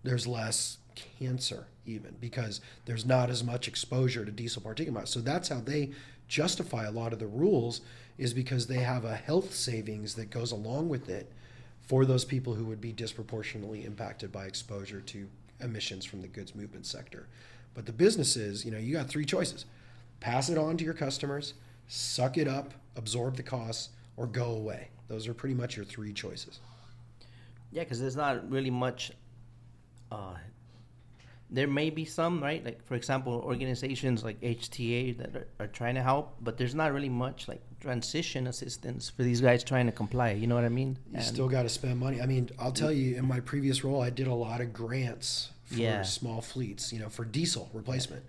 there's less cancer even because there's not as much exposure to diesel particulate. So that's how they justify a lot of the rules is because they have a health savings that goes along with it for those people who would be disproportionately impacted by exposure to emissions from the goods movement sector. But the businesses, you know, you got three choices. Pass it on to your customers, suck it up, absorb the costs, or go away. Those are pretty much your three choices. Yeah, because there's not really much. Uh, there may be some, right? Like, for example, organizations like HTA that are, are trying to help, but there's not really much like transition assistance for these guys trying to comply. You know what I mean? You And- still got to spend money. I mean, I'll tell you, in my previous role, I did a lot of grants for Yeah. small fleets, you know, for diesel replacement.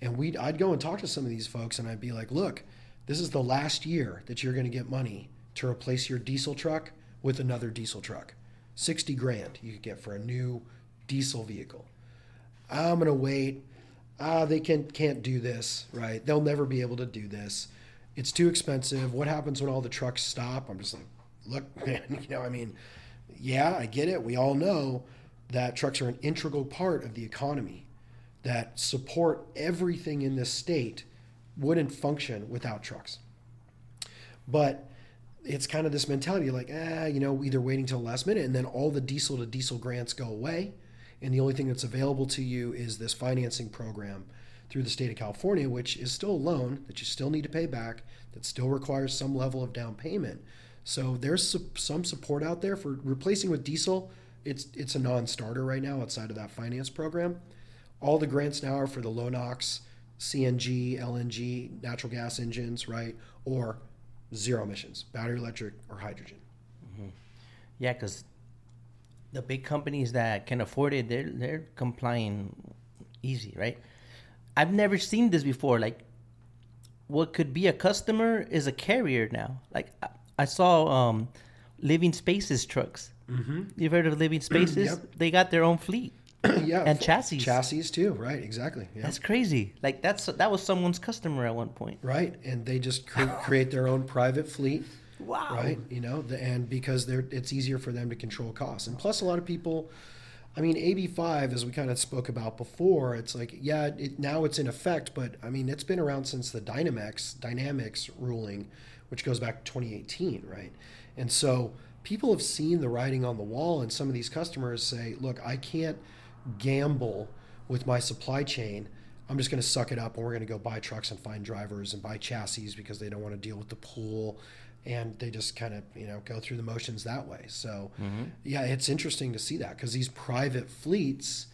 And we, I'd go and talk to some of these folks, and I'd be like, "Look, this is the last year that you're going to get money to replace your diesel truck with another diesel truck. Sixty grand you could get for a new diesel vehicle. I'm going to wait. Ah, they can can't do this, right? They'll never be able to do this. It's too expensive. What happens when all the trucks stop? I'm just like, look, man, you know, I mean, yeah, I get it. We all know that trucks are an integral part of the economy that support everything in this state wouldn't function without trucks. But it's kind of this mentality like, ah, you know, either waiting till the last minute and then all the diesel to diesel grants go away. And the only thing that's available to you is this financing program through the state of California, which is still a loan that you still need to pay back, that still requires some level of down payment. So there's some support out there for replacing with diesel. It's it's a non-starter right now outside of that finance program. All the grants now are for the low NOx, CNG, LNG, natural gas engines, right, or zero emissions, battery electric or hydrogen. Mm-hmm. Yeah, because the big companies that can afford it, they're they're complying easy, right? I've never seen this before. Like, what could be a customer is a carrier now. Like, I, I saw um, Living Spaces trucks. Mm-hmm. You've heard of Living Spaces? Yep. They got their own fleet. yeah, And chassis. chassis too, right? Exactly. Yeah. That's crazy. Like that's that was someone's customer at one point. right, and they just cre- create their own private fleet. Wow. right? You know, the, and because they're it's easier for them to control costs, and plus a lot of people. I mean, AB five, as we kind of spoke about before, it's like yeah, it, now it's in effect, but I mean, it's been around since the Dynamex Dynamics ruling, which goes back to 2018, right? And so people have seen the writing on the wall, and some of these customers say, look, I can't gamble with my supply chain. I'm just going to suck it up and we're going to go buy trucks and find drivers and buy chassis because they don't want to deal with the pool. And they just kind of, you know, go through the motions that way. So, mm-hmm. yeah, it's interesting to see that because these private fleets,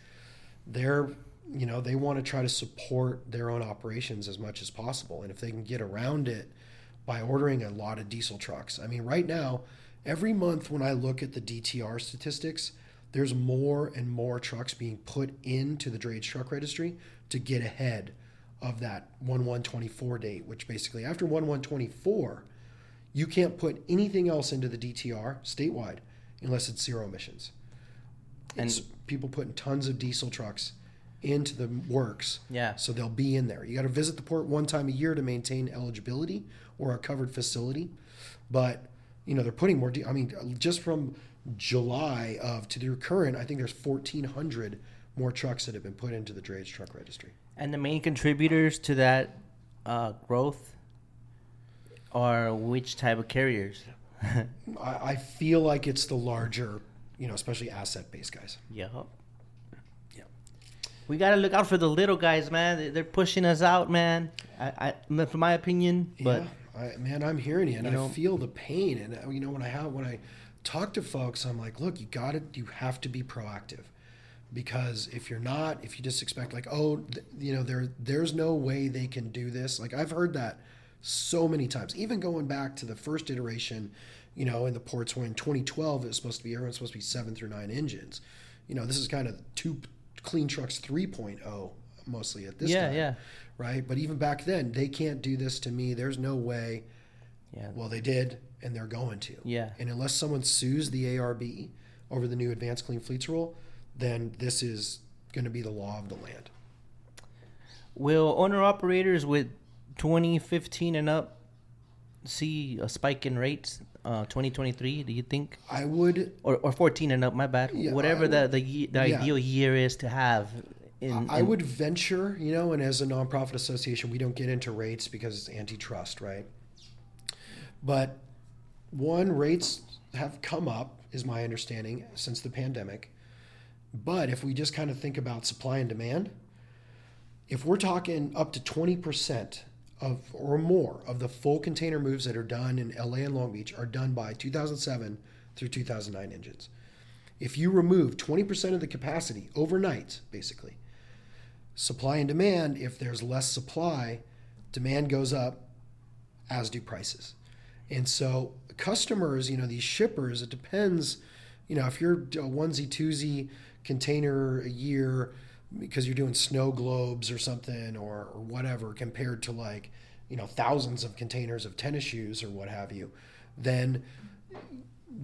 they're, you know, they want to try to support their own operations as much as possible. And if they can get around it by ordering a lot of diesel trucks, I mean, right now, every month when I look at the DTR statistics, there's more and more trucks being put into the drayage truck registry to get ahead of that 1124 date, which basically after 1124, you can't put anything else into the DTR statewide unless it's zero emissions. And- It's people putting tons of diesel trucks into the works. Yeah. So they'll be in there. You got to visit the port one time a year to maintain eligibility or a covered facility. But, you know, they're putting more, de- I mean, just from July of to the current, I think there's 1,400 more trucks that have been put into the drayage truck registry. And the main contributors to that uh, growth are which type of carriers? I, I feel like it's the larger, you know, especially asset based guys. Yup. Yeah. We gotta look out for the little guys, man. They- They're pushing us out, man. I, I from my opinion, but yeah, I, man, I'm hearing you, and You know- I feel the pain. And uh, you know, when I have when I talk to folks, I'm like, look, you got to, you have to be proactive, because if you're not, if you just expect like, oh, th- you know, there, there's no way they can do this. Like I've heard that so many times, even going back to the first iteration, you know, in the ports when 2012 it was supposed to be everyone's supposed to be seven through nine engines. You know, this is kind of two clean trucks 3.0 mostly at this yeah, time yeah, right? But even back then, they can't do this to me. There's no way. yeah. Well, they did, and they're going to. Yeah. And unless someone sues the ARB over the new Advanced Clean Fleets rule, then this is going to be the law of the land. Will owner operators with 2015 and up see a spike in rates? Uh, 2023, do you think? I would. Or, or 14 and up, my bad. Yeah, Whatever I the the, the yeah. ideal year is to have. In, I in- would venture, you know, and as a nonprofit association, we don't get into rates because it's antitrust, right? But one, rates have come up, is my understanding, since the pandemic. But if we just kind of think about supply and demand, if we're talking up to 20% of or more of the full container moves that are done in LA and Long Beach are done by 2007 through 2009 engines. If you remove 20% of the capacity overnight, basically, supply and demand, if there's less supply, demand goes up, as do prices. And so customers, you know, these shippers, it depends, you know, if you're a onesie twosie container a year because you're doing snow globes or something or, or whatever compared to like, you know, thousands of containers of tennis shoes or what have you, then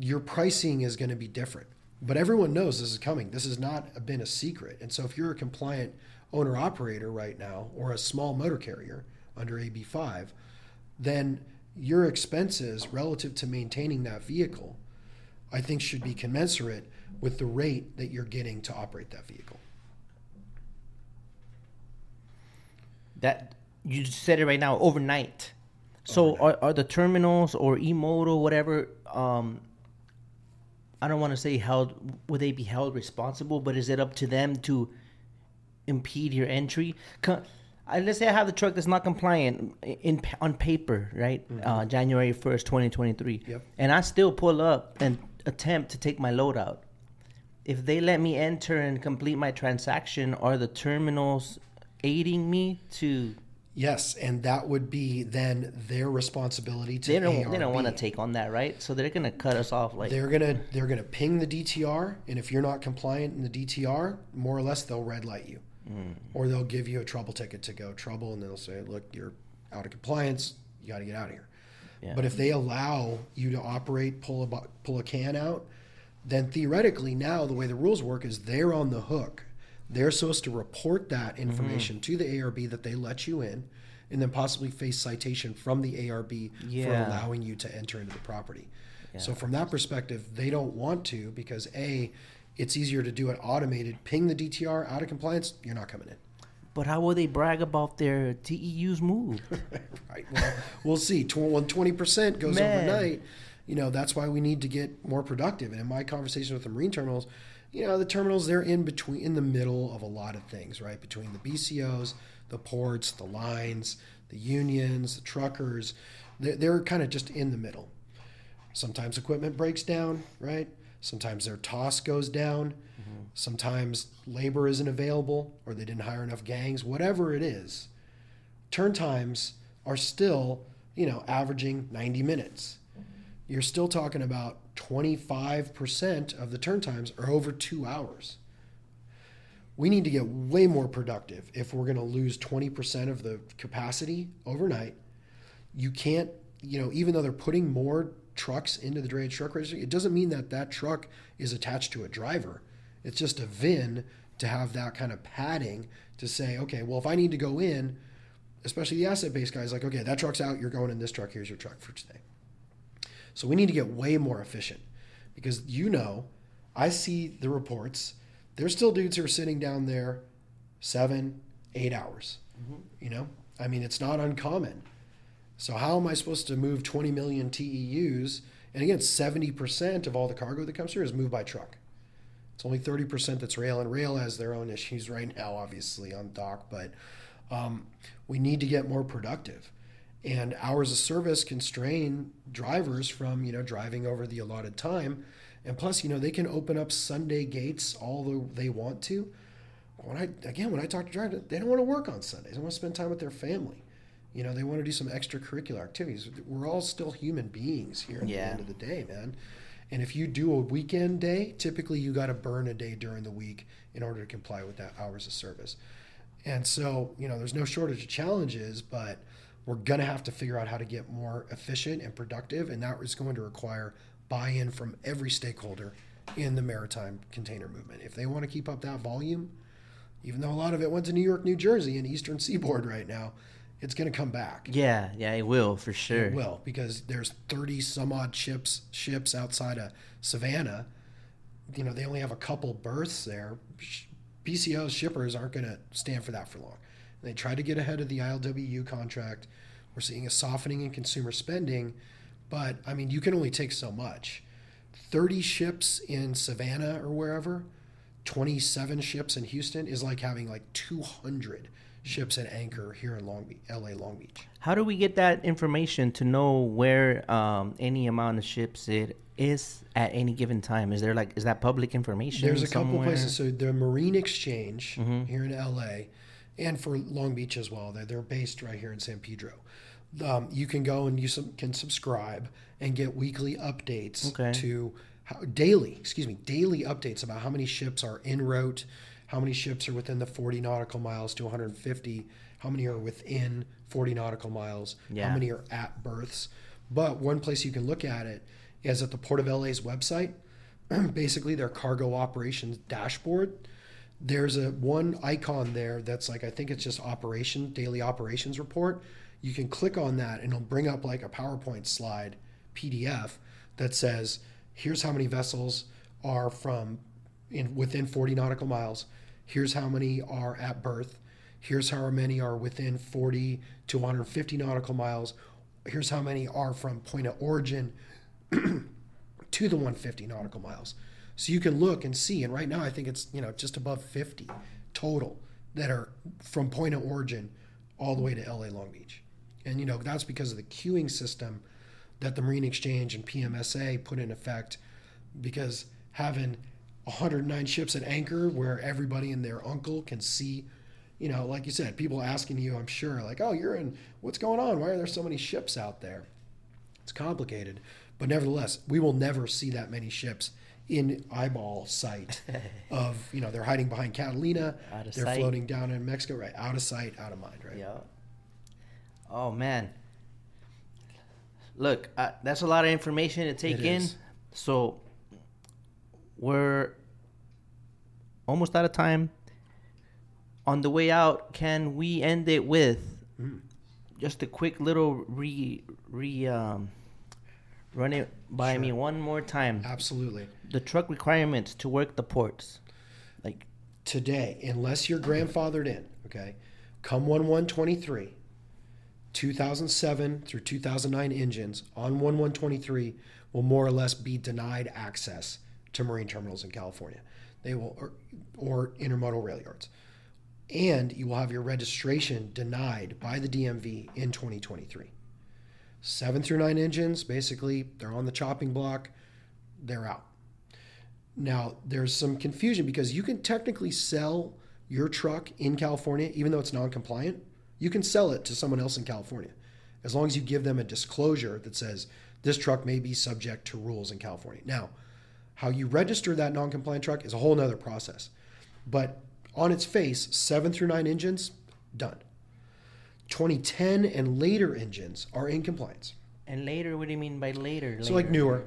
your pricing is going to be different. But everyone knows this is coming. This has not been a secret. And so if you're a compliant owner operator right now or a small motor carrier under AB5, then your expenses relative to maintaining that vehicle, I think, should be commensurate with the rate that you're getting to operate that vehicle. That you said it right now overnight. So are, are the terminals or eModal whatever? Um, I don't want to say held. Would they be held responsible? But is it up to them to impede your entry? I, let's say I have the truck that's not compliant in on paper, right? Uh, January first, twenty twenty three, Yep. and I still pull up and attempt to take my load out. If they let me enter and complete my transaction, are the terminals aiding me to? Yes, and that would be then their responsibility to They don't. They don't want to take on that, right? So they're gonna cut us off. Like, They're gonna they're gonna ping the DTR, and if you're not compliant in the DTR, more or less they'll red light you, mm. or they'll give you a trouble ticket to go trouble, and they'll say, "Look, you're out of compliance. You got to get out of here." Yeah. But if they allow you to operate, pull a pull a can out, then theoretically now the way the rules work is they're on the hook. They're supposed to report that mm-hmm. information to the ARB that they let you in, and then possibly face citation from the ARB for allowing you to enter into the property. So from that perspective, they don't want to because a, it's easier to do it automated. Ping the DTR out of compliance, you're not coming in. but how will they brag about their TEUs moved? Right. Well, we'll see. When twenty percent goes Man. overnight, you know that's why we need to get more productive. And in my conversation with the marine terminals, you know the terminals they're in between, in the middle of a lot of things, right? Between the BCOs, the ports, the lines, the unions, the truckers, they're, they're kind of just in the middle. Sometimes equipment breaks down, right? Sometimes their TOS goes down. Mm-hmm. Sometimes labor isn't available, or they didn't hire enough gangs. Whatever it is, turn times are still, you know, averaging 90 minutes. You're still talking about 25% of the turn times are over two hours. We need to get way more productive if we're going to lose 20% of the capacity overnight. You can't, you know, even though they're putting more trucks into the drayage truck registry, it doesn't mean that that truck is attached to a driver. It's just a VIN to have that kind of padding to say, okay, well, if I need to go in, especially the asset based guys, like, okay, that truck's out, you're going in this truck, here's your truck for today. So we need to get way more efficient because you know, I see the reports. There's still dudes who are sitting down there seven, eight hours. You know, I mean, it's not uncommon. So how am I supposed to move 20 million TEUs? And again, 70% of all the cargo that comes here is moved by truck. It's only 30% that's rail, and rail has their own issues right now, obviously, on dock. But um, we need to get more productive. And hours of service constrain drivers from, you know, driving over the allotted time. And plus, you know, they can open up Sunday gates all the, they want to. When I again, when I talk to drivers, they don't want to work on Sundays. They want to spend time with their family. You know, they want to do some extracurricular activities. We're all still human beings here at the end of the day, man. And if you do a weekend day, typically you got to burn a day during the week in order to comply with that hours of service. And so, you know, there's no shortage of challenges, but we're going to have to figure out how to get more efficient and productive. And that is going to require buy in from every stakeholder in the maritime container movement. If they want to keep up that volume, even though a lot of it went to New York, New Jersey, and Eastern Seaboard right now, it's going to come back. Yeah, yeah, it will for sure. It will because there's 30 some odd ships ships outside of Savannah. You know, they only have a couple berths there. BCO shippers aren't going to stand for that for long. They tried to get ahead of the ILWU contract. We're seeing a softening in consumer spending, but I mean, you can only take so much. 30 ships in Savannah or wherever, 27 ships in Houston is like having like 200 ships at anchor here in Long Beach, LA Long Beach. How do we get that information to know where um, any amount of ships it is at any given time? Is there like is that public information? There's a somewhere? couple places. So the Marine Exchange mm-hmm. here in LA, and for Long Beach as well. They're they're based right here in San Pedro. Um, you can go and you can subscribe and get weekly updates okay. to how, daily, excuse me, daily updates about how many ships are en route, how many ships are within the 40 nautical miles to 150, how many are within 40 nautical miles, yeah. how many are at berths. But one place you can look at it is at the Port of LA's website, basically their cargo operations dashboard. There's a one icon there that's like I think it's just operation daily operations report. You can click on that and it'll bring up like a PowerPoint slide PDF that says here's how many vessels are from in within 40 nautical miles. Here's how many are at berth. Here's how many are within 40 to 150 nautical miles. Here's how many are from point of origin to the 150 nautical miles so you can look and see and right now i think it's you know just above 50 total that are from point of origin all the way to la long beach. And you know that's because of the queuing system that the marine exchange and pmsa put in effect because having 109 ships at anchor where everybody and their uncle can see you know like you said people asking you i'm sure like oh you're in what's going on? Why are there so many ships out there? It's complicated. But nevertheless we will never see that many ships in eyeball sight of you know they're hiding behind catalina they're sight. floating down in mexico right out of sight out of mind right yeah oh man look uh, that's a lot of information to take in so we're almost out of time. On the way out, can we end it with mm. just a quick little re re um, run it by sure. me one more time? Absolutely. The truck requirements to work the ports, like today, unless you're grandfathered in. Okay, come one one twenty three. 2007 through 2009 engines on 1123 will more or less be denied access to marine terminals in California. They will or, or intermodal rail yards. And you will have your registration denied by the DMV in 2023. 7 through 9 engines, basically, they're on the chopping block, they're out. Now, there's some confusion because you can technically sell your truck in California, even though it's non compliant. You can sell it to someone else in California as long as you give them a disclosure that says this truck may be subject to rules in California. Now, how you register that non-compliant truck is a whole nother process. But on its face, seven through nine engines, done. 2010 and later engines are in compliance. And later, what do you mean by later? later? So like newer,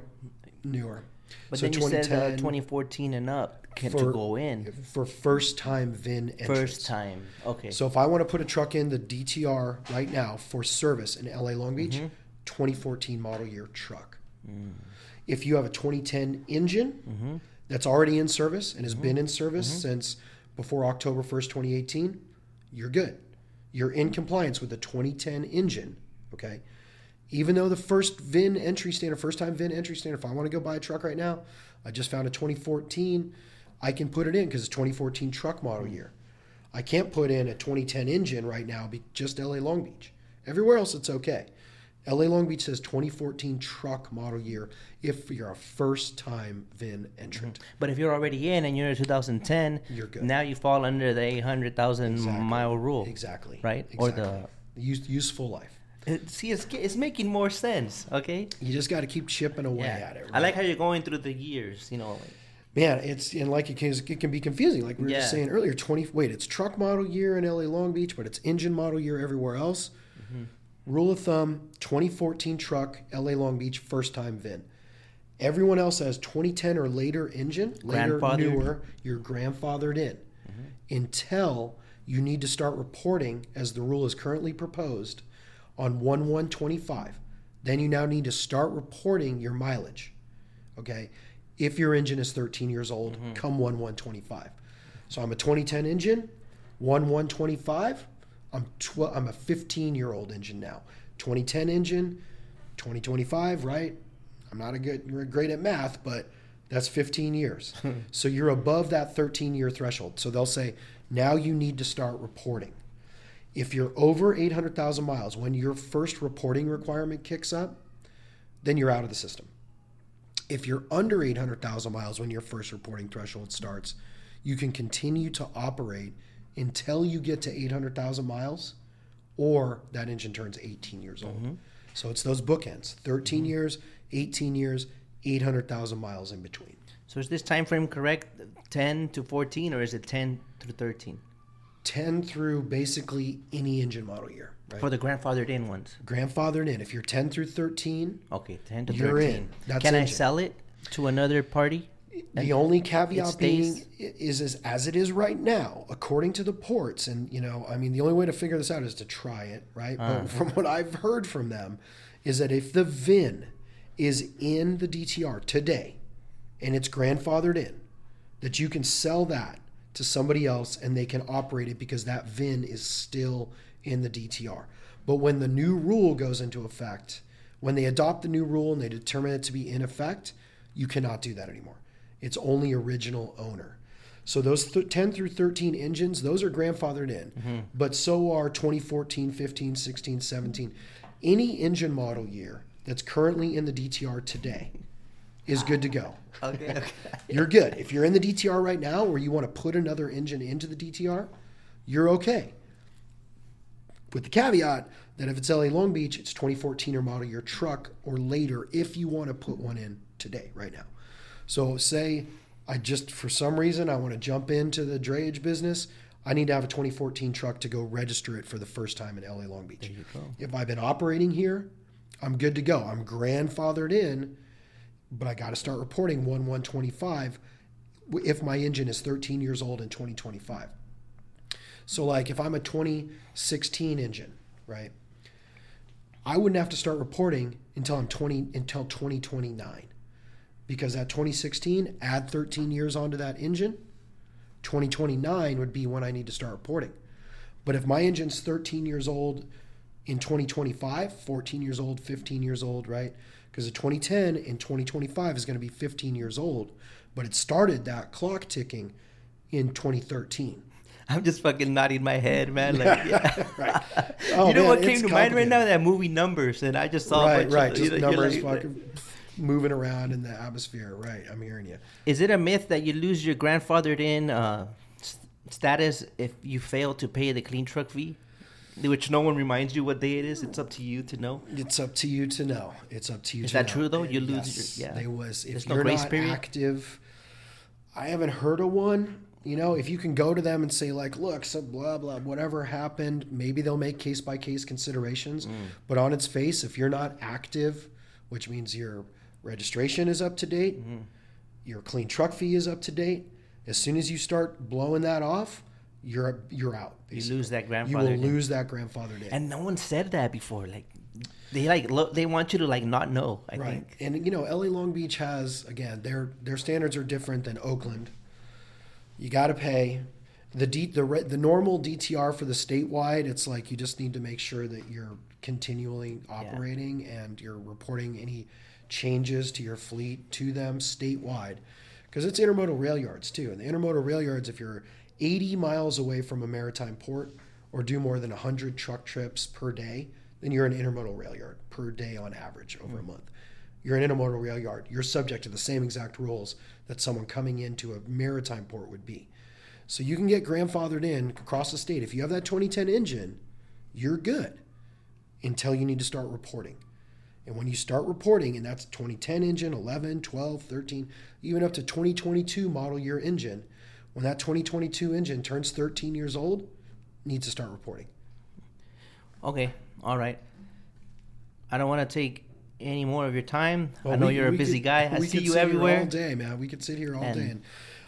newer. But so then you said uh, 2014 and up can, for, to go in for first time VIN entrance. First time, okay. So if I want to put a truck in the DTR right now for service in LA Long Beach, mm-hmm. 2014 model year truck. Mm. If you have a 2010 engine mm-hmm. that's already in service and has mm-hmm. been in service mm-hmm. since before October 1st, 2018, you're good. You're in compliance with the 2010 engine, okay? Even though the first VIN entry standard, first time VIN entry standard, if I want to go buy a truck right now, I just found a 2014, I can put it in because it's 2014 truck model year. I can't put in a 2010 engine right now, be just LA Long Beach. Everywhere else, it's okay. LA Long Beach says 2014 truck model year if you're a first time VIN entrant. Mm-hmm. But if you're already in and you're in 2010, you're good. Now you fall under the 800,000 exactly. mile rule. Exactly. Right? Exactly. Or the Use, useful life. It, see, it's, it's making more sense, okay? You just got to keep chipping away yeah. at it. Right? I like how you're going through the years, you know. Man, it's and like it can, it can be confusing. Like we were yeah. just saying earlier, twenty. Wait, it's truck model year in LA Long Beach, but it's engine model year everywhere else. Mm-hmm. Rule of thumb 2014 truck, LA Long Beach, first time VIN. Everyone else has 2010 or later engine, later, newer, you're grandfathered in mm-hmm. until you need to start reporting as the rule is currently proposed on 1125. Then you now need to start reporting your mileage. Okay? If your engine is 13 years old, come 1125. So I'm a 2010 engine, 1125. I'm 12 I'm a 15 year old engine now. 2010 engine, 2025, right? I'm not a good great at math, but that's 15 years. so you're above that 13 year threshold. So they'll say, now you need to start reporting. If you're over 800,000 miles, when your first reporting requirement kicks up, then you're out of the system. If you're under 800,000 miles when your first reporting threshold starts, you can continue to operate until you get to 800,000 miles or that engine turns 18 years old. Mm-hmm. So it's those bookends 13 mm-hmm. years, 18 years, 800,000 miles in between. So is this time frame correct? 10 to 14 or is it 10 through 13? 10 through basically any engine model year, right? For the grandfathered in ones. Grandfathered in. If you're 10 through 13, Okay, 10 to You're 13. in. That's Can I sell it to another party? The only caveat it being is, is as it is right now, according to the ports, and you know, I mean, the only way to figure this out is to try it, right? Uh. But from what I've heard from them, is that if the VIN is in the DTR today, and it's grandfathered in, that you can sell that to somebody else and they can operate it because that VIN is still in the DTR. But when the new rule goes into effect, when they adopt the new rule and they determine it to be in effect, you cannot do that anymore. It's only original owner. So those th- 10 through 13 engines, those are grandfathered in. Mm-hmm. But so are 2014, 15, 16, 17. Any engine model year that's currently in the DTR today is good to go. Okay, okay. You're good. If you're in the DTR right now or you want to put another engine into the DTR, you're okay. With the caveat that if it's LA Long Beach, it's 2014 or model year truck or later if you want to put one in today, right now. So say I just for some reason I want to jump into the drayage business, I need to have a 2014 truck to go register it for the first time in LA Long Beach. If I've been operating here, I'm good to go. I'm grandfathered in, but I got to start reporting 1 125 if my engine is 13 years old in 2025. So, like if I'm a 2016 engine, right? I wouldn't have to start reporting until I'm 20 until 2029, because at 2016, add 13 years onto that engine. 2029 would be when I need to start reporting. But if my engine's 13 years old in 2025, 14 years old, 15 years old, right? Because the 2010 in 2025 is going to be 15 years old, but it started that clock ticking in 2013. I'm just fucking nodding my head, man. Like, yeah. right. Oh, you know man, what came to mind right now? That movie Numbers, and I just saw a Right, bunch right. of, Just you know, numbers like- fucking moving around in the atmosphere. Right. I'm hearing you. Is it a myth that you lose your grandfathered in uh, s- status if you fail to pay the clean truck fee? Which no one reminds you what day it is. It's up to you to know. It's up to you to know. It's up to you. Is to that know. true, though? And You lose yes, your- yeah. There was. If There's no you're grace not period? active, I haven't heard of one. You know, if you can go to them and say like, look, so blah blah, whatever happened, maybe they'll make case by case considerations. Mm. But on its face, if you're not active, which means your registration is up to date, Mm-hmm. your clean truck fee is up to date. As soon as you start blowing that off, you're you're out. You lose that grandfather. You will lose that grandfathered in. And no one said that before. Like they like lo- they want you to like not know. I right. think. And you know, LA Long Beach has again their their standards are different than Oakland. You got to pay the D, the re- the normal DTR for the statewide. It's like you just need to make sure that you're continually operating and you're reporting any changes to your fleet to them statewide because it's intermodal rail yards too. And the intermodal rail yards, if you're 80 miles away from a maritime port or do more than 100 truck trips per day, then you're an intermodal rail yard per day on average over a hmm. month. You're an intermodal rail yard. You're subject to the same exact rules that someone coming into a maritime port would be. So you can get grandfathered in across the state. If you have that 2010 engine, you're good until you need to start reporting. And when you start reporting, and that's 2010 engine, 11, 12, 13, even up to 2022 model year engine, when that 2022 engine turns 13 years old, needs to start reporting. Okay. All right. I don't want to take any more of your time. I know we- you're a busy could- guy. I we see could you sit here everywhere. all day, man. We could sit here all And- day. And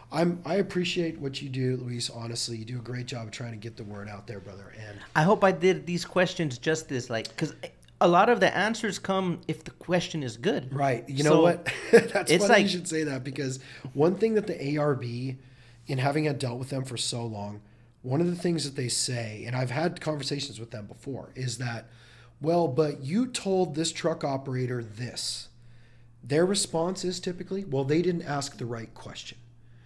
I'm I appreciate what you do, Luis. Honestly, you do a great job of trying to get the word out there, brother. And I hope I did these questions justice, like because a lot of the answers come if the question is good. Right. You know So, what? That's it's funny like- you should say that because one thing that the ARB, in having had dealt with them for so long, one of the things that they say, and I've had conversations with them before, is that, well, but you told this truck operator this. Their response is typically, well, they didn't ask the right question.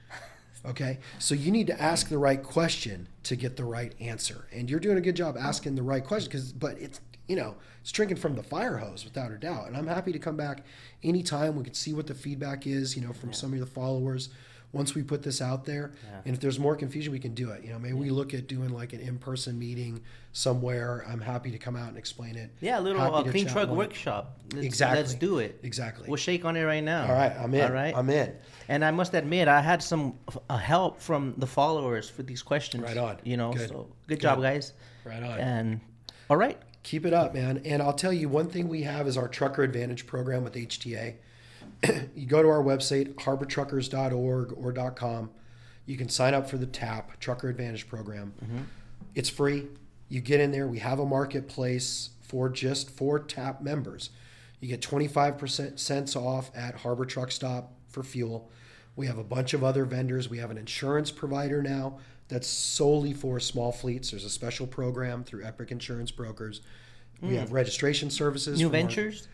Okay, so you need to ask the right question to get the right answer, and you're doing a good job asking the right question. Because, but it's you know it's drinking from the fire hose without a doubt. And I'm happy to come back anytime. We can see what the feedback is, you know, from some of the followers once we put this out there. And if there's more confusion, we can do it. You know, maybe we look at doing like an in-person meeting somewhere. I'm happy to come out and explain it. Yeah, a little uh, clean chat truck workshop. Let's, Exactly. Let's do it. Exactly. We'll shake on it right now. All right, I'm in. All right. I'm in. And I must admit, I had some uh, help from the followers for these questions. Right on. You know, Good. so good job, guys. Right on. And all right. Keep it up, man. And I'll tell you one thing we have is our Trucker Advantage program with HTA. you go to our website, harbortruckers.org or .com. You can sign up for the TAP, Trucker Advantage program. Mm-hmm. It's free. You get in there. We have a marketplace for just for TAP members. You get 25% cents off at Harbor Truck Stop for fuel. We have a bunch of other vendors. We have an insurance provider now that's solely for small fleets. There's a special program through Epic Insurance Brokers. We have hmm. registration services. New from our- ventures.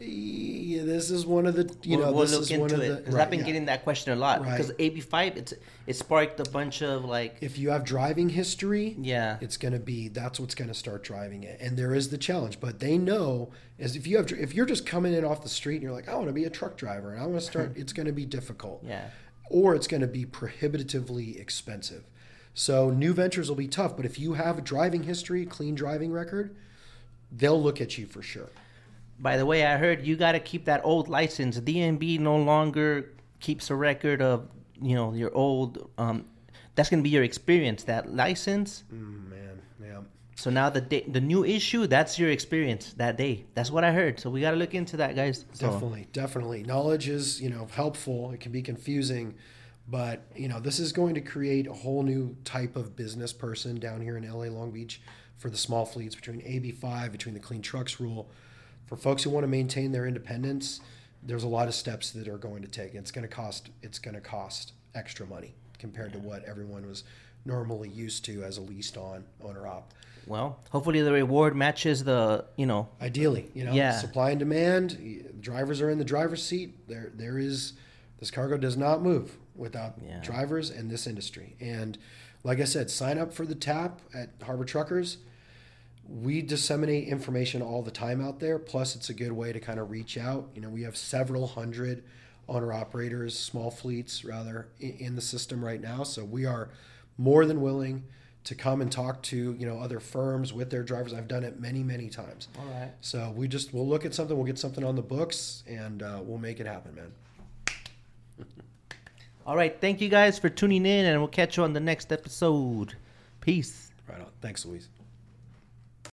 Yeah, this is one of the you we'll, know we'll this look is into one of it because right, I've been yeah. getting that question a lot. Right. Because AB five, it's it sparked a bunch of like, if you have driving history, yeah, it's going to be that's what's going to start driving it and there is the challenge but they know is if you have if you're just coming in off the street and you're like i want to be a truck driver and i want to start it's going to be difficult yeah. or it's going to be prohibitively expensive so new ventures will be tough but if you have a driving history clean driving record they'll look at you for sure By the way, I heard you got to keep that old license. DMV no longer keeps a record of you know your old. Um, that's gonna be your experience. That license. mm, man yeah So now the day, the new issue, that's your experience that day. That's what I heard. So we got to look into that, guys. So, Definitely, definitely. Knowledge is, you know, helpful. It can be confusing, but you know, this is going to create a whole new type of business person down here in LA Long Beach for the small fleets between AB5, between the clean trucks rule. For folks who want to maintain their independence, there's a lot of steps that are going to take. It's going to cost it's going to cost extra money compared to what everyone was normally used to as a leased on owner op. Well, hopefully the reward matches the you know. Ideally, you know, Yeah. supply and demand. Drivers are in the driver's seat. There, there is this cargo does not move without Yeah. drivers in this industry. And like I said, sign up for the tap at Harbor Truckers. We disseminate information all the time out there. Plus, it's a good way to kind of reach out. You know, we have several hundred owner operators, small fleets rather, in the system right now. So we are more than willing to come and talk to you know other firms with their drivers. I've done it many, many times. All right. So we just we'll look at something, we'll get something on the books, and uh, we'll make it happen, man. All right. Thank you guys for tuning in, and we'll catch you on the next episode. Peace. Right on. Thanks, Luis.